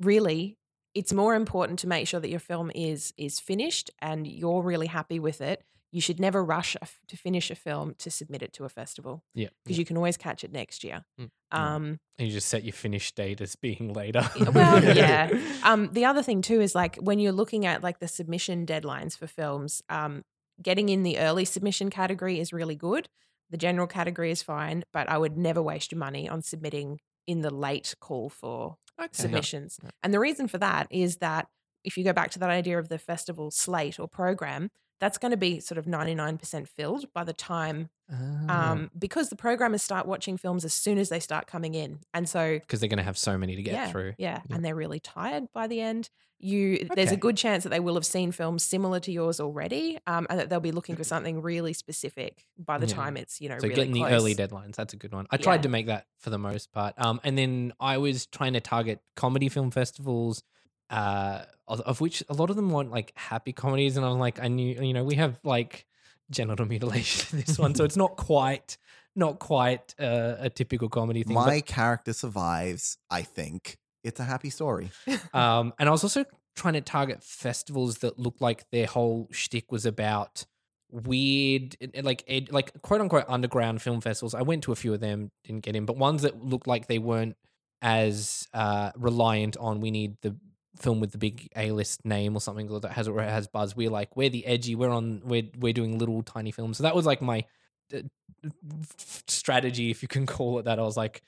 really, it's more important to make sure that your film is is finished and you're really happy with it. You should never rush a f- to finish a film to submit it to a festival. Yeah. because you can always catch it next year. Mm. Um, And you just set your finish date as being later. Well, yeah. um, the other thing too is like when you're looking at like the submission deadlines for films, um, getting in the early submission category is really good. The general category is fine, but I would never waste your money on submitting in the late call for Okay. submissions. Yeah. And the reason for that is that if you go back to that idea of the festival slate or program, that's going to be sort of 99% filled by the time Ah. um, because the programmers start watching films as soon as they start coming in. And so because they're going to have so many to get yeah, through. Yeah. Yeah. and they're really tired by the end. You there's a good chance that they will have seen films similar to yours already, um, and that they'll be looking for something really specific by the Yeah. time it's you know So really getting close. the early deadlines, that's a good one. I tried to make that for the most part. Um, and then I was trying to target comedy film festivals, uh, of, which a lot of them want like happy comedies, and I'm like, I knew, you know, we have like genital mutilation in this one, so it's not quite, not quite uh, a typical comedy thing. but- My character survives, I think. It's a happy story. Um, and I was also trying to target festivals that looked like their whole shtick was about weird, like like quote unquote underground film festivals. I went to a few of them, didn't get in, but ones that looked like they weren't as uh, reliant on we need the film with the big A list name or something that has or it has buzz. We're like we're the edgy. We're on. We're we're doing little tiny films. So that was like my uh, strategy, if you can call it that. I was like,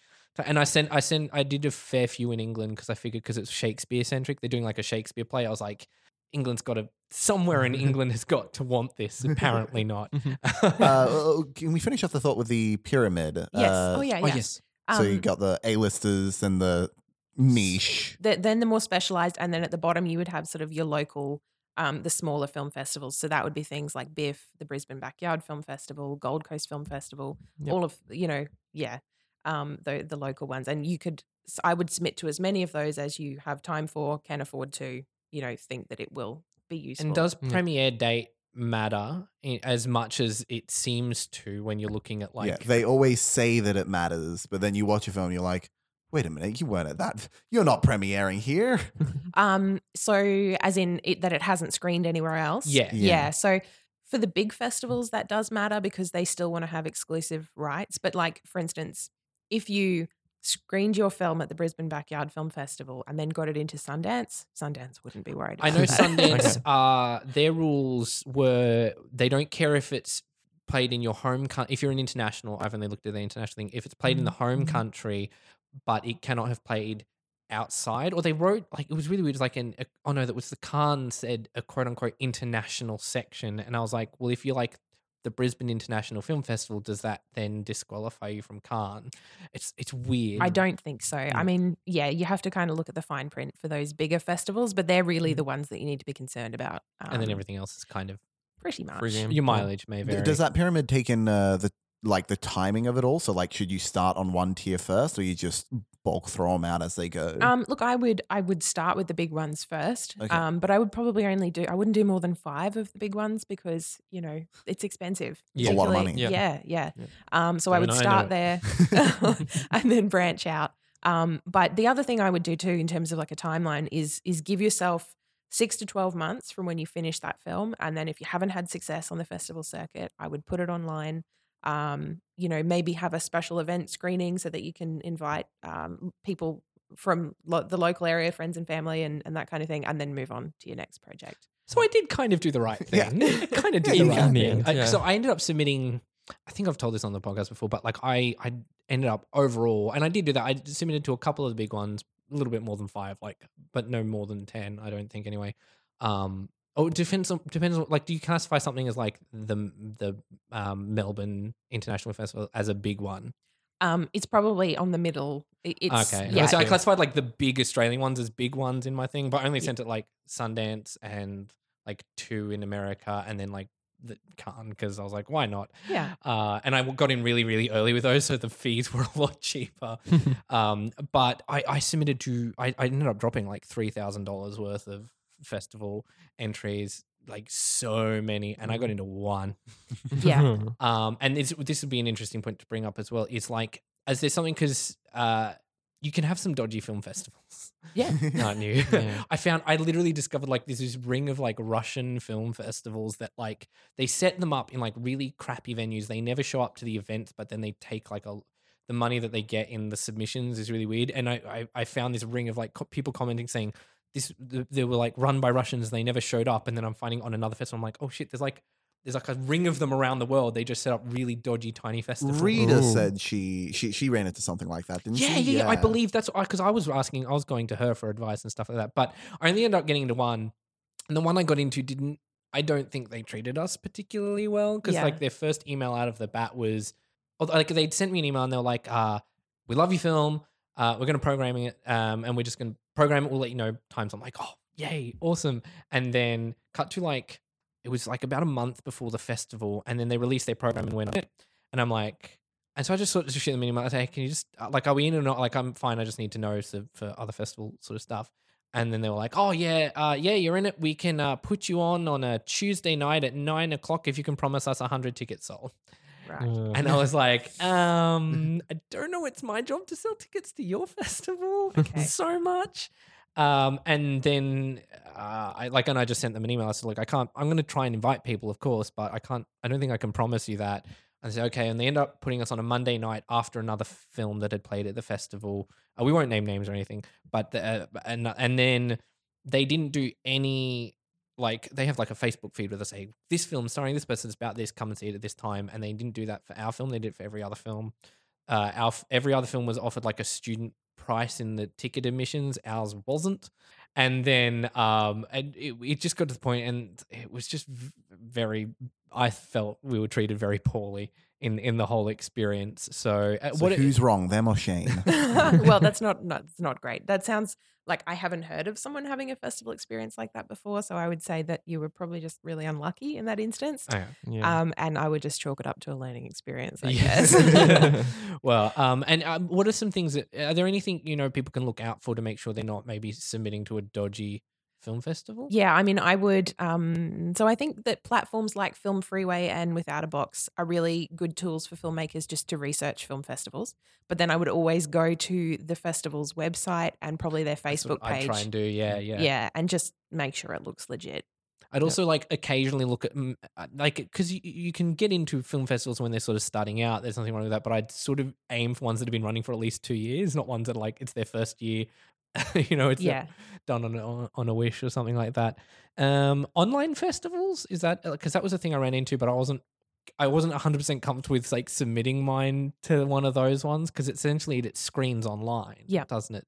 and I sent I sent I did a fair few in England because I figured because it's Shakespeare centric, they're doing like a Shakespeare play. I was like, England's got to somewhere in England has got to want this. Apparently not. uh, can we finish off the thought with the pyramid? Yes. Uh, oh yeah. Oh yeah. yes. so you Um, got the A-listers and the niche. the, then the more specialized, and then at the bottom you would have sort of your local, um, the smaller film festivals. So that would be things like BIFF, the Brisbane Backyard Film Festival, Gold Coast Film Festival, Yep. all of you know, yeah, um, the the local ones. And you could, I would submit to as many of those as you have time for, can afford to, you know, think that it will be useful. and does Yeah. premiere date matter as much as it seems to when you're looking at like yeah, they always say that it matters, but then you watch a film and you're like, wait a minute, you weren't at that. You're not premiering here. Um, so as in it, that it hasn't screened anywhere else. Yeah. Yeah. Yeah. So for the big festivals, that does matter because they still want to have exclusive rights. But like, for instance, if you screened your film at the Brisbane Backyard Film Festival and then got it into Sundance, Sundance wouldn't be worried. I know that. Sundance. uh, their rules were they don't care if it's played in your home country. If you're an international, I've only looked at the international thing. If it's played in the home country, but it cannot have played outside, or they wrote like it was really weird. It was like an oh no, that was the Cannes said a quote unquote international section, and I was like, well, if you're like the Brisbane International Film Festival, does that then disqualify you from Cannes? It's it's weird. I don't think so. I mean, yeah, you have to kind of look at the fine print for those bigger festivals, but they're really the ones that you need to be concerned about. and then um, everything else is kind of pretty much. Free your mileage may vary. Does that pyramid take in uh, the like the timing of it all? So like, should you start on one tier first, or you just bulk throw them out as they go? Um, look, I would I would start with the big ones first. Okay. Um, but I would probably only do I wouldn't do more than five of the big ones because you know it's expensive. Yeah. A lot of money. Yeah, yeah. Yeah. Um, so I Even would start know. there and then branch out. Um, but the other thing I would do too, in terms of like a timeline, is is give yourself six to twelve months from when you finish that film, and then if you haven't had success on the festival circuit, I would put it online. Um, you know, maybe have a special event screening so that you can invite um, people from lo- the local area, friends and family, and, and that kind of thing, and then move on to your next project. So I did kind of do the right Yeah. thing. I kind of did Yeah, the right thing. In I- end, So. I ended up submitting. I think I've told this on the podcast before, but like I, I ended up overall, and I did do that. I submitted to a couple of the big ones, a little bit more than five, like, but no more than ten. I don't think anyway. Um, oh, it depends on depends on like, do you classify something as like the the um, Melbourne International Festival as a big one? Um, it's probably on the middle. It- It's okay, yeah, so I classified like the big Australian ones as big ones in my thing, but I only sent it like Sundance and like two in America, and then like the Cannes because I was like, why not? yeah. Uh, and I got in really, really early with those, so the fees were a lot cheaper. um, but I, I submitted to, I, I ended up dropping like three thousand dollars worth of festival entries, like so many, and I got into one. Yeah. Um, and this this would be an interesting point to bring up as well. Is like, is there something because uh, you can have some dodgy film festivals, Yeah. aren't new. Yeah. I found I literally discovered like this, this ring of like Russian film festivals that like they set them up in like really crappy venues. They never show up to the events, but then they take like a the money that they get in the submissions is really weird. And I I, I found this ring of like co- people commenting saying this they were like run by Russians. They never showed up, and then I'm finding on another festival. I'm like, oh shit, there's like there's like a ring of them around the world. They just set up really dodgy tiny festivals. Rita Ooh. said she she she ran into something like that, didn't Yeah, she? yeah, yeah. I believe that's because I was asking, I was going to her for advice and stuff like that. But I only ended up getting into one, and the one I got into didn't. I don't think they treated us particularly well because Yeah. like their first email out of the bat was, like they'd sent me an email and they were like, uh, "We love your film. Uh, we're going to programming it, um, and we're just going to program it. We'll let you know times." I'm like, "Oh, yay, awesome!" And then cut to like it was like about a month before the festival, and then they released their program and went and I'm like. And so I just sort of shoot them email. I say, hey, can you just uh, like, are we in or not? Like, I'm fine. I just need to know so, for other festival sort of stuff. And then they were like, oh yeah, uh, yeah, you're in it. We can uh, put you on on a Tuesday night at nine o'clock if you can promise us a hundred tickets sold. Right. And I was like, um, I don't know. It's my job to sell tickets to your festival Okay. so much. Um, and then uh, I like, and I just sent them an email. I said, "Look, I can't. I'm going to try and invite people, of course, but I can't. I don't think I can promise you that." And I said, "Okay." And they end up putting us on a Monday night after another film that had played at the festival. Uh, we won't name names or anything, but the, uh, and and then they didn't do any like they have like a Facebook feed where they say this film starring this person is about this, come and see it at this time, and they didn't do that for our film. They did it for every other film. Uh, our every other film was offered like a student price in the ticket admissions. Ours wasn't, and then um, and it, it just got to the point, and it was just very. I felt we were treated very poorly in in the whole experience. So, uh, So what it- who's wrong, them or Shane? well, that's not, not that's not great. That sounds like I haven't heard of someone having a festival experience like that before. So I would say that you were probably just really unlucky in that instance. Oh, yeah. Um, and I would just chalk it up to a learning experience, I Yes. guess. well, um, and um, what are some things that are there anything you know people can look out for to make sure they're not maybe submitting to a dodgy film festival? Yeah, I mean, I would. Um, so I think that platforms like Film Freeway and Without a Box are really good tools for filmmakers just to research film festivals. But then I would always go to the festival's website and probably their Facebook page. try and do. Yeah, yeah. yeah, and just make sure it looks legit. I'd also like occasionally look at mm, uh, like because you, you can get into film festivals when they're sort of starting out. There's nothing wrong with that, but I'd sort of aim for ones that have been running for at least two years, not ones that are like it's their first year. you know, it's uh, Yeah. done on a, on- on a wish or something like that. Um, online festivals is that because that was a thing I ran into, but I wasn't. I wasn't 100% comfortable with like submitting mine to one of those ones because essentially it screens online, Yeah. doesn't it?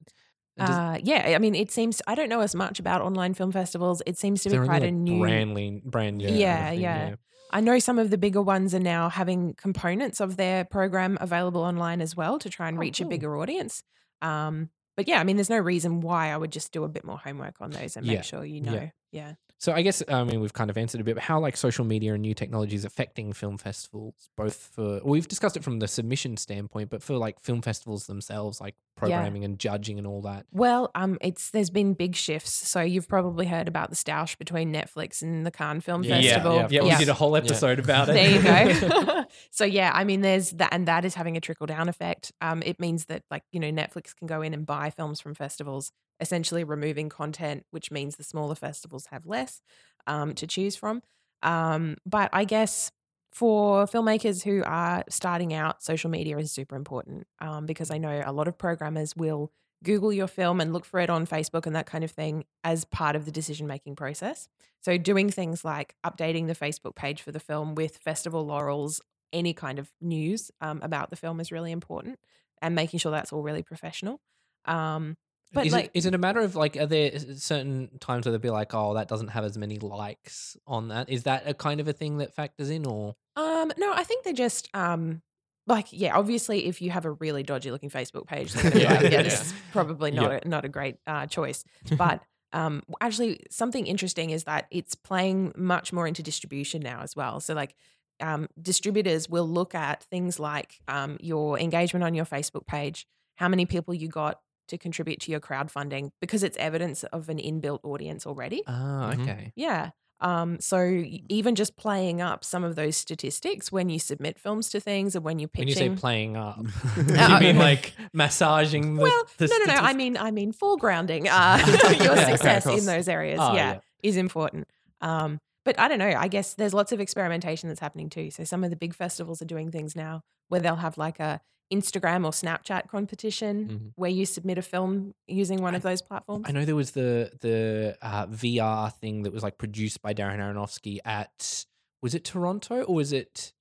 Does- Uh, yeah, I mean, it seems I don't know as much about online film festivals. It seems to be quite only, a new. brand, brand new. Yeah, thing, yeah. I know some of the bigger ones are now having components of their program available online as well to try and Oh, reach cool. a bigger audience. Um, but yeah, I mean, there's no reason why I would just do a bit more homework on those and Yeah, make sure you know. Yeah. So I guess I mean we've kind of answered a bit, but how like social media and new technologies affecting film festivals, both for we've discussed it from the submission standpoint, but for like film festivals themselves, like programming and judging and all that. Well, um, it's there's been big shifts. So you've probably heard about the stoush between Netflix and the Cannes Film Festival. yeah, Yeah, we did a whole episode about it. There you go. so yeah, I mean, there's that, and that is having a trickle down effect. Um, it means that like you know Netflix can go in and buy films from festivals, essentially removing content, which means the smaller festivals have less um, to choose from. Um, but I guess for filmmakers who are starting out, social media is super important um, because I know a lot of programmers will Google your film and look for it on Facebook and that kind of thing as part of the decision making process. So, doing things like updating the Facebook page for the film with festival laurels, any kind of news um, about the film is really important and making sure that's all really professional. Um, but is, like, it, is it a matter of like, are there certain times where they'll be like, oh, that doesn't have as many likes on that? Is that a kind of a thing that factors in, or Um, no, I think they're just um like yeah, obviously if you have a really dodgy looking Facebook page, they're gonna be Yeah, like, yeah, yeah. this is probably not a, not a great uh, choice. But um actually something interesting is that it's playing much more into distribution now as well. So like um, distributors will look at things like um, your engagement on your Facebook page, how many people you got to contribute to your crowdfunding, because it's evidence of an inbuilt audience already. ah, Mhm. okay, Yeah. Um, so even just playing up some of those statistics when you submit films to things and when you're when pitching. you say playing up, Uh, you mean like massaging? The, well, the no, no, no. I mean, I mean, foregrounding uh, your Yeah, success course. in those areas. Oh, yeah, yeah. is important. Um, but I don't know. I guess there's lots of experimentation that's happening too. So some of the big festivals are doing things now where they'll have like a Instagram or Snapchat competition Mhm. where you submit a film using one of those platforms. I know there was the the uh, VR thing that was like produced by Darren Aronofsky at was it Toronto or was it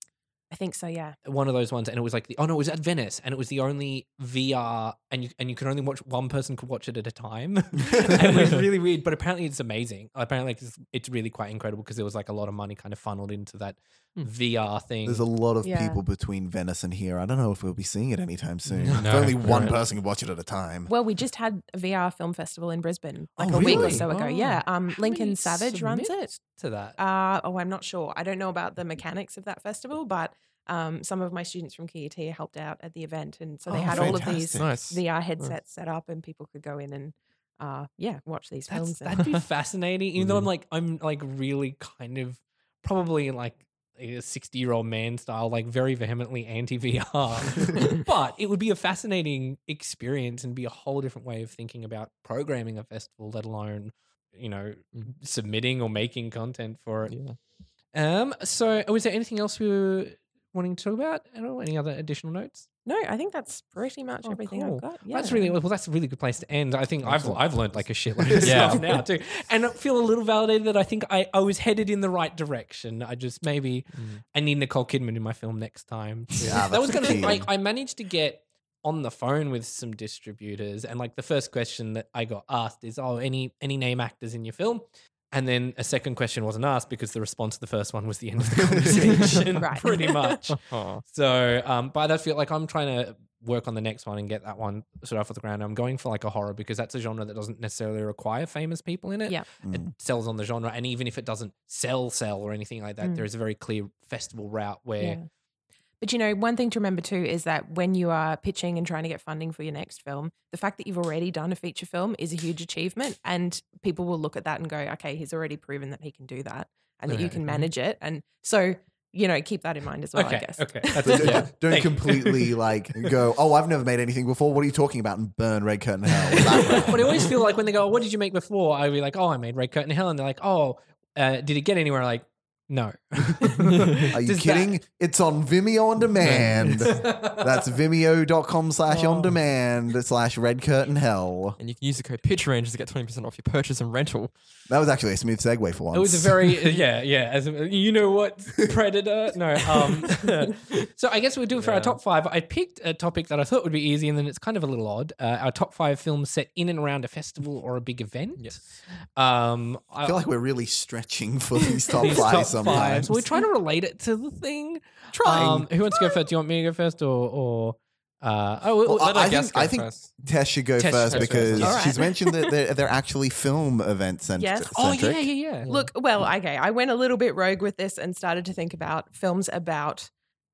I think so. Yeah. one of those ones? And it was like the oh no, it was at Venice, and it was the only VR, and you and you could only watch one person could watch it at a time. and it was really weird, but apparently it's amazing. Apparently it's, it's really quite incredible because there was like a lot of money kind of funneled into that Hmm. VR thing. There's a lot of Yeah. people between Venice and here. I don't know if we'll be seeing it anytime soon. No. if only one Right. person can watch it at a time. Well, we just had a VR film festival in Brisbane like Oh, a week or so ago. Oh. Yeah. Um, Lincoln Savage runs it. to that. Uh, oh, I'm not sure. I don't know about the mechanics of that festival, but um, some of my students from QUT helped out at the event, and so they Oh, had all of these. Nice. VR headsets set up, and people could go in and uh, yeah, watch these That's, films. that'd be fascinating. Even though I'm Mhm. like I'm like really kind of probably like a 60 year old man style, like very vehemently anti VR. but it would be a fascinating experience and be a whole different way of thinking about programming a festival, let alone, you know, Mm. submitting or making content for it. Yeah. Um, so was there anything else we were wanting to talk about at all? Any other additional notes? No, I think that's pretty much Oh, everything cool. I've got. Yeah. That's really well. That's a really good place to end. I think I've I've learned like a shitload of Yeah. stuff now too, and I feel a little validated that I think I, I was headed in the right direction. I just maybe Mm. I need Nicole Kidman in my film next time. Yeah, that was gonna be like I managed to get on the phone with some distributors, and like the first question that I got asked is, "Oh, any any name actors in your film?" And then a second question wasn't asked because the response to the first one was the end of the conversation, Right. pretty much. Aw. So, um, by that feel like I'm trying to work on the next one and get that one sort of off the ground. I'm going for like a horror because that's a genre that doesn't necessarily require famous people in it. Yeah. It Mm. sells on the genre. And even if it doesn't sell, sell or anything like that, Mm. there is a very clear festival route where Yeah. But you know, one thing to remember too is that when you are pitching and trying to get funding for your next film, the fact that you've already done a feature film is a huge achievement. And people will look at that and go, okay, he's already proven that he can do that and that you can manage it. And so, you know, keep that in mind as well, okay, I guess. okay. That's But don't- Yeah. Don't Thank completely like go, oh, I've never made anything before. What are you talking about? And burn Red Curtain Hell. But I always feel like when they go, "What did you make before?" I'd be like, "Oh, I made Red Curtain Hell," and they're like, "Oh, uh, did it get anywhere?" Like, no. Are you kidding? It's on Vimeo on demand. That's vimeo.com slash on Oh. demand slash red curtain hell. And you can use the code Pitch Rangers to get 20% off your purchase and rental. That was actually a smooth segue for once. It was a very yeah yeah. As a, you know what predator? No. Um. so I guess we'll do it for our top five. I picked a topic that I thought would be easy, and then it's kind of a little odd. Uh, our top five films set in and around a festival or a big event. Yes. Um. I feel like we're really stretching for these top five top sometimes. five. So we're trying to relate it to the thing. Trying. Um, who wants to go first? Do you want me to go first, or or? Uh, oh, Well, well, I, I think go I think first. Tess should go Tess first should because first. She's mentioned that they're, they're actually film event cent- Yes. oh yeah, yeah, yeah. Look, well, okay, I went a little bit rogue with this and started to think about films about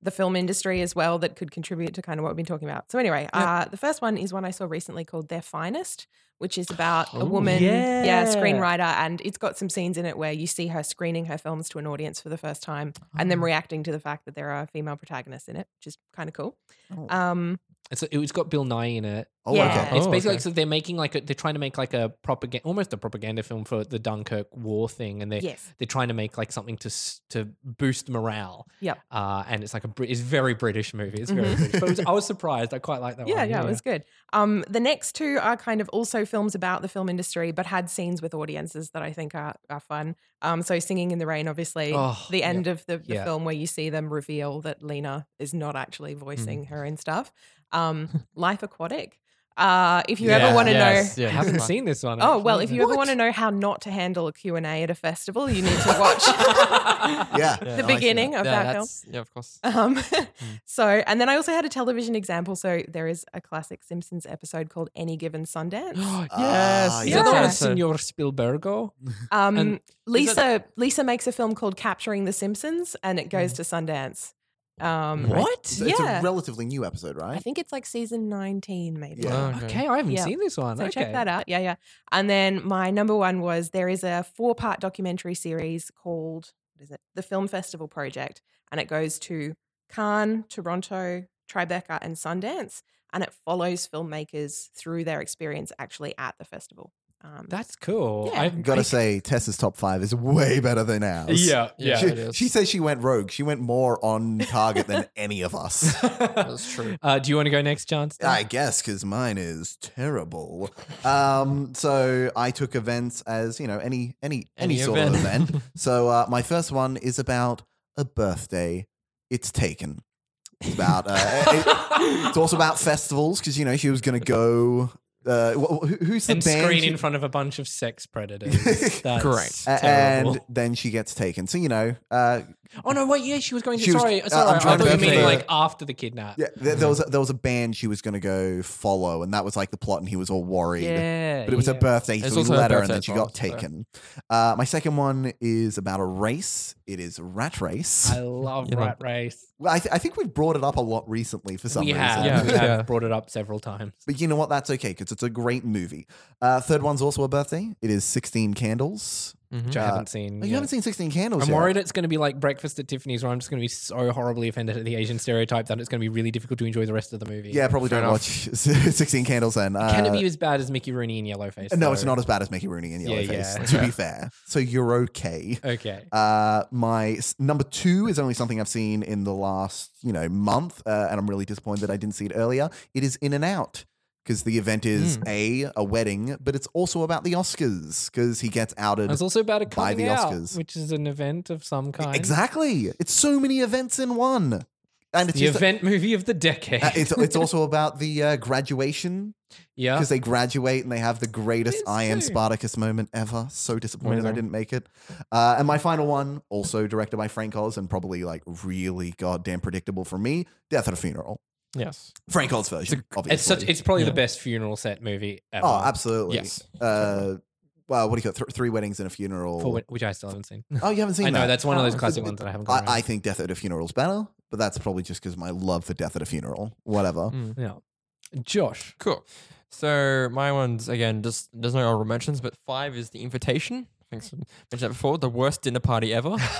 the film industry as well that could contribute to kind of what we've been talking about. So anyway, uh, the first one is one I saw recently called Their Finest, which is about a woman, yeah. Yeah. screenwriter, and it's got some scenes in it where you see her screening her films to an audience for the first time and then reacting to the fact that there are female protagonists in it, which is kind of cool. Oh. Um, It's, it's got Bill Nighy in it. Oh, yeah. okay. It's Oh, basically okay. like so they're making like a, they're trying to make like a propaganda, almost a propaganda film for the Dunkirk war thing, and they yes. they're trying to make like something to to boost morale. Yep. Uh, and it's like a Brit- it's a very British movie. It's very Mhm. British, but it was, I was surprised. I quite like that Yeah, one. yeah, it was good. Um, the next two are kind of also films about the film industry, but had scenes with audiences that I think are, are fun. Um, so Singing in the Rain, obviously, Oh, the yeah. end of the, the Yeah. film where you see them reveal that Lena is not actually voicing Mm. her and stuff. Um, Life Aquatic. Uh, if you Yeah. ever want to Yes, know, yeah, I haven't seen this one. oh well, if you ever want to know how not to handle a Q and A at a festival, you need to watch Yeah. Yeah, the I see beginning that. of yeah, that film. yeah, of course. Um, so, and then I also had a television example. So there is a classic Simpsons episode called Any Given Sundance. Ah, is Yeah. that the one with Yeah. Senor Spielbergo? Um, And Lisa Lisa makes a film called Capturing the Simpsons, and it goes to Sundance. Um, What? It's, it's Yeah. a relatively new episode, right? I think it's like season nineteen, maybe. Yeah. Oh, Okay, I haven't Yeah. seen this one. So okay. check that out. Yeah, yeah. And then my number one was there is a four part documentary series called what is it? The Film Festival Project, and it goes to Cannes, Toronto, Tribeca, and Sundance, and it follows filmmakers through their experience actually at the festival. Um, That's cool. Yeah. I Gotta say, Tessa's top five is way better than ours. Yeah, yeah. She, it is. she says she went rogue. She went more on target than any of us. That's true. Uh, do you want to go next, Chance? I guess because mine is terrible. Um, so I took events as you know any any any, Any sort of event. event. So uh, my first one is about a birthday. It's taken. It's about. Uh, it- it's also about festivals because you know she was gonna go. Uh, wh- wh- who's the and band? screen she- in front of a bunch of sex predators. That's Correct. Terrible. and then she gets taken. So you know, uh, oh no, wait, yeah, she was going to. She was- sorry, uh, sorry. I'm I thought to you think mean of like after the kidnap. yeah, there, there was a, there was a band she was gonna go follow, and that was like the plot, and he was all worried. Yeah, But it was her birthday, It's so we also her let her, and then she got taken. Uh, my second one is about a race. It is Rat Race. I love You know- Rat Race. Well, I, th- I think we've brought it up a lot recently for some we reason. have, Yeah, we yeah. have brought it up several times. But you know what? That's okay because it's a great movie. Uh, third one's also a birthday. It is 16 Candles. Which I Uh, haven't seen. Oh, you yet. haven't seen 16 Candles I'm yet? worried it's going to be like Breakfast at Tiffany's, where I'm just going to be so horribly offended at the Asian stereotype that it's going to be really difficult to enjoy the rest of the movie. Yeah, probably Fair don't enough. watch 16 Candles then. Uh, Can it be as bad as Mickey Rooney in Yellowface? no, it's not as bad as Mickey Rooney in Yeah, Yellowface, yeah. to be fair. So you're okay. Okay. Uh, my number two is only something I've seen in the last, you know, month, uh, and I'm really disappointed that I didn't see it earlier. It is In and Out because the event is Hmm. a a wedding, but it's also about the Oscars because he gets outed. It's also about a by the out, Oscars. which is an event of some kind. Exactly. It's so many events in one, and it's The event movie of the decade. uh, it's it's also about the uh, graduation yeah. because they graduate and they have the greatest I am. Spartacus moment ever. So disappointed I didn't make it. Uh, and my final one, also directed by Frank Oz and probably like really goddamn predictable for me, Death at a Funeral. Yes. Frank Oz version, obviously. It's such. It's probably Yeah. the best funeral set movie ever. oh, absolutely. Yes. Uh, well, what do you call it? Th- three weddings and a funeral. For which I still haven't seen. oh, you haven't seen I know that's one of those Oh. classic ones that I haven't. got I, I think Death at a Funeral is better, but that's probably just because my love for Death at a Funeral. Whatever. Mm. yeah. Josh. Cool. So my one's again just there's no honorable mentions, but five is the invitation. I think I mentioned that before. The worst dinner party ever.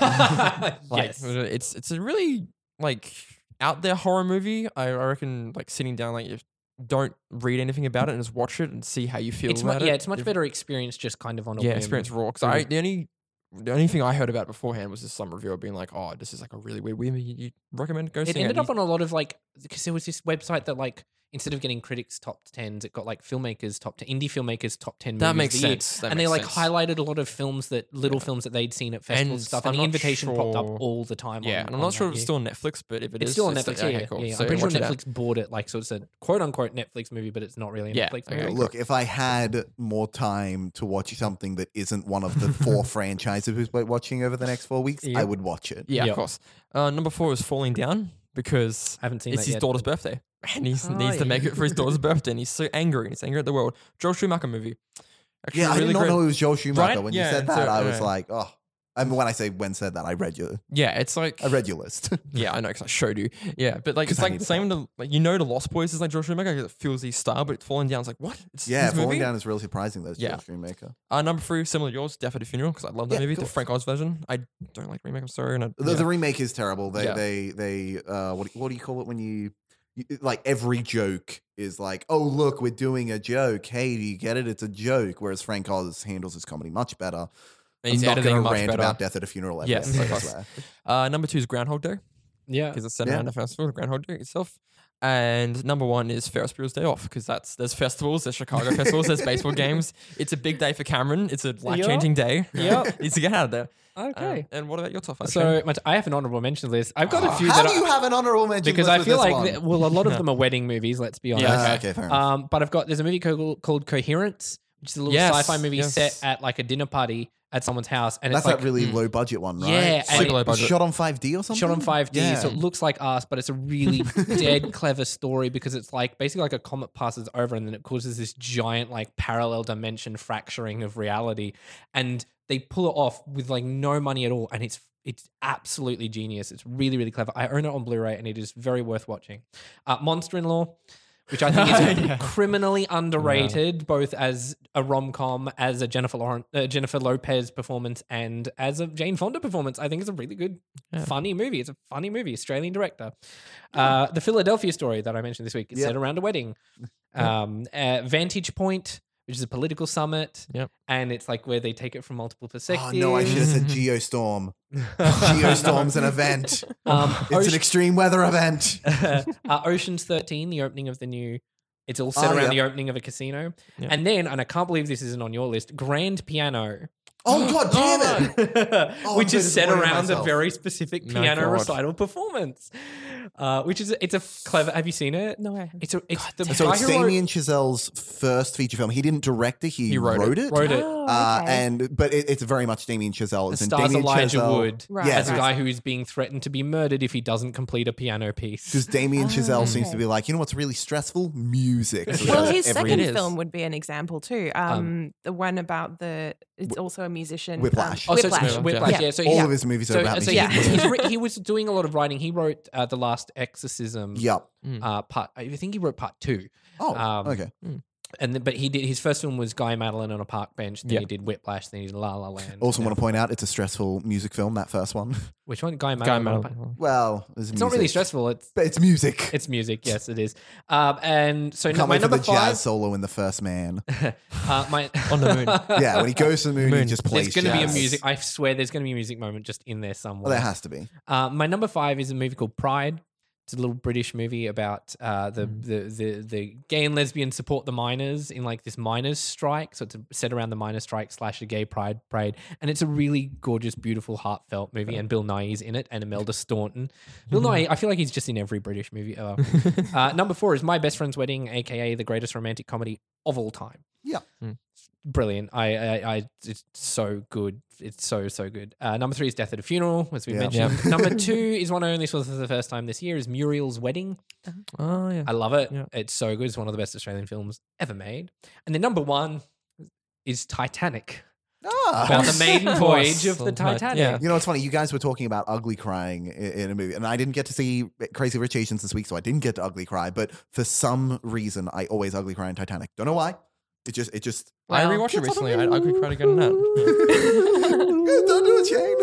Like, yes. it's it's a really like out there horror movie. I, I reckon like sitting down like you don't read anything about it and just watch it and see how you feel It's mu- it. yeah, it's much If- better experience just kind of on a Yeah, whim. experience raw. Because. I the only the only thing I heard about beforehand was just some reviewer being like, "Oh, this is like a really weird movie. You, you recommend go It see ended it." Ended up on a lot of like because there was this website that like instead of getting critics top tens, it got like filmmakers top ten, indie filmmakers top ten. That movies makes of the year. sense. That and they like sense. highlighted a lot of films that little films that they'd seen at festivals and And stuff. I'm And the not invitation popped up all the time. Yeah, on, and I'm not sure if it's year. still on Netflix, but if it It's is, still on it's Netflix. okay, yeah, cool. yeah, yeah. So I'm pretty sure watch it. Netflix bought it, like so it's a quote unquote Netflix movie, but it's not really a Yeah, Netflix okay, movie. cool. Look, if I had more time to watch something that isn't one of the four franchises we're watching over the next four weeks, I would watch it. Yeah, of course. Uh, number four is Falling Down because I haven't seen it's his yet. daughter's birthday and he Oh, needs to make it for his daughter's birthday and he's so angry and he's angry at the world. Joel Schumacher movie. Actually, Yeah, I did not great. know it was Joel Schumacher. Right? When Yeah, you said so, that, I was uh, like, oh. I mean, when I say when said that, I read your, Yeah, it's like I read your list. Yeah, I know because I showed you. Yeah, but like it's like the same. To, like you know, the Lost Boys is like Joel Schumacher. It feels his style, but it's falling down is like what? It's yeah, falling movie? down is really surprising. Those Yeah. Joel Schumacher. Uh, number three, similar to yours, Death at a Funeral because I love that Yeah, movie, the Frank Oz version. I don't like remake. I'm sorry. And I, The, yeah. the remake is terrible. They Yeah. they they uh what do- what do you call it when you, you like every joke is like oh look we're doing a joke hey do you get it it's a joke whereas Frank Oz handles his comedy much better. And he's I'm not editing gonna much rant better. about death at a funeral. Ever, Yes, I course. swear. Uh, number two is Groundhog Day Yeah. because it's set Yeah. around a festival, Groundhog Day itself. And number one is Ferris Bueller's Day Off because that's there's festivals, there's Chicago festivals, there's baseball games. It's a big day for Cameron. It's a life changing day. Yep. needs to get out of there. Um, Okay. and what about your top five? so my t- I have an honorable mention list. I've got a few How that do you I, have an honorable mention? List? Because list I with feel this like one? th- well, a lot of them are wedding movies. Let's be honest. Yeah, okay. okay, fair enough. Um, but I've got there's a movie called, called Coherence, which is a little Yes, sci-fi movie yes. set at like a dinner party at someone's house, and That's it's like that really mm. low budget one, right? Yeah, It's and like it- Low budget. shot on 5D or something. shot on 5D, so it looks like us, but it's a really dead clever story because it's like basically like a comet passes over and then it causes this giant like parallel dimension fracturing of reality, and they pull it off with like no money at all, and it's it's absolutely genius. It's really really clever. I own it on Blu-ray, and it is very worth watching. Uh, Monster in Law. Which I think is Yeah. criminally underrated, both as a rom com, as a Jennifer Lawrence, uh, Jennifer Lopez performance, and as a Jane Fonda performance. I think it's a really good Yeah. funny movie. It's a funny movie, Australian director. Uh, the Philadelphia story that I mentioned this week is set around a wedding. Um, uh, Vantage Point, which is a political summit. Yep. And it's like where they take it from multiple Oh perspectives. no, I should have said Geostorm. Geostorm's an event. Um, It's an extreme weather event. uh, Ocean's 13, the opening of the new. It's all set Oh, around yeah. the opening of a casino. Yeah. And then, and I can't believe this isn't on your list, Grand Piano. Oh god damn it! I'm which so is set disappointed in around a very specific piano God. recital performance, uh, which is it's a clever. Have you seen it? No, I haven't. It's a it's the So it's wrote- Damien Chazelle's first feature film. He didn't direct it. He, He wrote wrote, it. it. wrote it. Oh, Uh, and but it, it's very much Damien Chazelle. It's in stars Damien Elijah Chazelle, Wood Right, Yeah, as a guy who is being threatened to be murdered if he doesn't complete a piano piece. Because Damien Oh, Chazelle seems to be like, you know what's really stressful? Music. So well, his second film would be an example too. Um, the one about the it's also a musician. Whiplash. Um, Oh, so it's Whiplash. Whiplash, yeah. Yeah. So all he's, of his movies are so, about so music. Yeah. he's writ- he was doing a lot of writing. He wrote uh, the Last Exorcism. Yep. Uh, part I think he wrote part two. Oh, Um, okay. And then, but he did his first film was Guy Madeline on a park bench. Then Yeah. he did Whiplash. Then he did La La Land. Also, and want to point out it's a stressful music film. That first one. which one? Guy Guy Madeline. on a park- Madeline. Well, there's It's not really stressful. It's but it's music. it's music. Yes, it is. Um, and so Can't my wait for number the five. jazz solo in the first man. Uh, my On the moon. yeah, when he goes to the moon, he Moon. just plays. There's going to be a jazz. music. I swear, there's going to be a music moment just in there Well, somewhere. there has to be. Uh, my number five is a movie called Pride. It's a little British movie about uh, the, Mm. the the the gay and lesbian support the miners in like this miners strike. So it's set around the miners strike slash a gay pride parade, and it's a really gorgeous, beautiful, heartfelt movie. And Bill Nighy's in it, and Imelda Staunton. Bill Nighy, I feel like he's just in every British movie ever. uh, number four is My Best Friend's Wedding, aka the greatest romantic comedy of all time. Yeah. Brilliant. I, I, I, it's so good. It's so, so good. Uh, number three is Death at a Funeral, as we Yeah. mentioned. number two is one I only saw for the first time this year is Muriel's Wedding. Oh yeah. I love it. Yeah. It's so good. It's one of the best Australian films ever made. And then number one is Titanic. Ah. About the maiden voyage of the Titanic. yeah. You know, it's funny. You guys were talking about ugly crying in, in a movie, and I didn't get to see Crazy Rich Asians this week, so I didn't get to ugly cry. But for some reason, I always ugly cry in Titanic. Don't know why. It just, it just. I Well, rewatched it recently. I, I could cry again on that. Don't do it, Shane.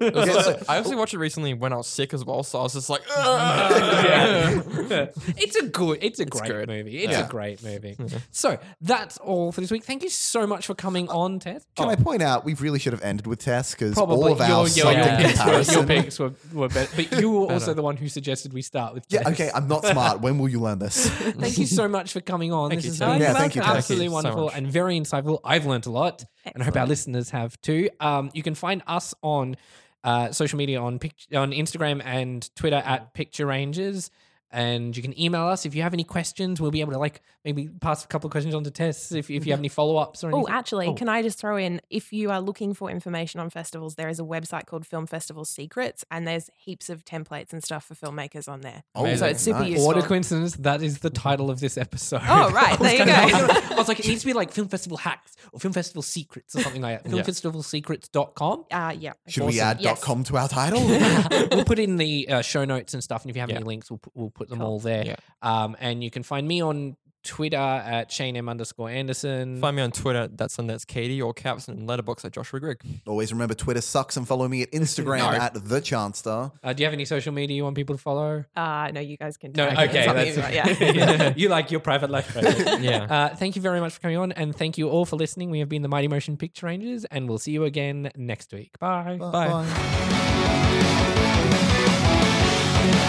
It was Okay, I also oh. watched it recently when I was sick as well, so I was just like, Yeah. it's a good, it's a great good. movie. It's Yeah. a great movie. So that's all for this week. Thank you so much for coming on, Ted. Can Oh, I point out we really should have ended with Tess because all of our your, your, your, in picks were, comparison. your picks were, were better. But you were also the one who suggested we start with Yeah, Tess. okay. I'm not smart. When will you learn this? Thank you so much for coming on. Thank this you, has Ted. been Yeah, thank you, Ted. absolutely Thank you so wonderful much. and very insightful. I've learned a lot, and I hope our listeners have too. Um, you can find us on uh, social media on pic- on Instagram and Twitter at Picture Rangers. And you can email us if you have any questions. We'll be able to like maybe pass a couple of questions on to Tess if, if you have any follow ups or Oh, anything. actually, Oh. Actually, can I just throw in if you are looking for information on festivals, there is a website called Film Festival Secrets, and there's heaps of templates and stuff for filmmakers on there. Oh, so it's super nice. useful. What a coincidence! That is the title of this episode. Oh, right, there you go. I was like, it needs to be like Film Festival Hacks or Film Festival Secrets or something like that. Yeah. Filmfestivalsecrets.com. Uh, yeah. Should we add Yes. .com to our title? we'll put in the uh, show notes and stuff, and if you have any links, we'll put, we'll put them Cool. all there. Yeah. Um, and you can find me on Twitter at Shane M underscore Anderson. Find me on Twitter. That's on that's Katie or Caps and Letterboxd at Joshua Grigg. Always remember Twitter sucks and follow me at Instagram No. at the Chancellor. Uh, do you have any social media you want people to follow? Uh, no, you guys can. No, tag me okay, something, that's but yeah. you like your private life. Right? Yeah. Uh, thank you very much for coming on, and thank you all for listening. We have been the Mighty Motion Picture Rangers, and we'll see you again next week. Bye. Bye. Bye. Bye.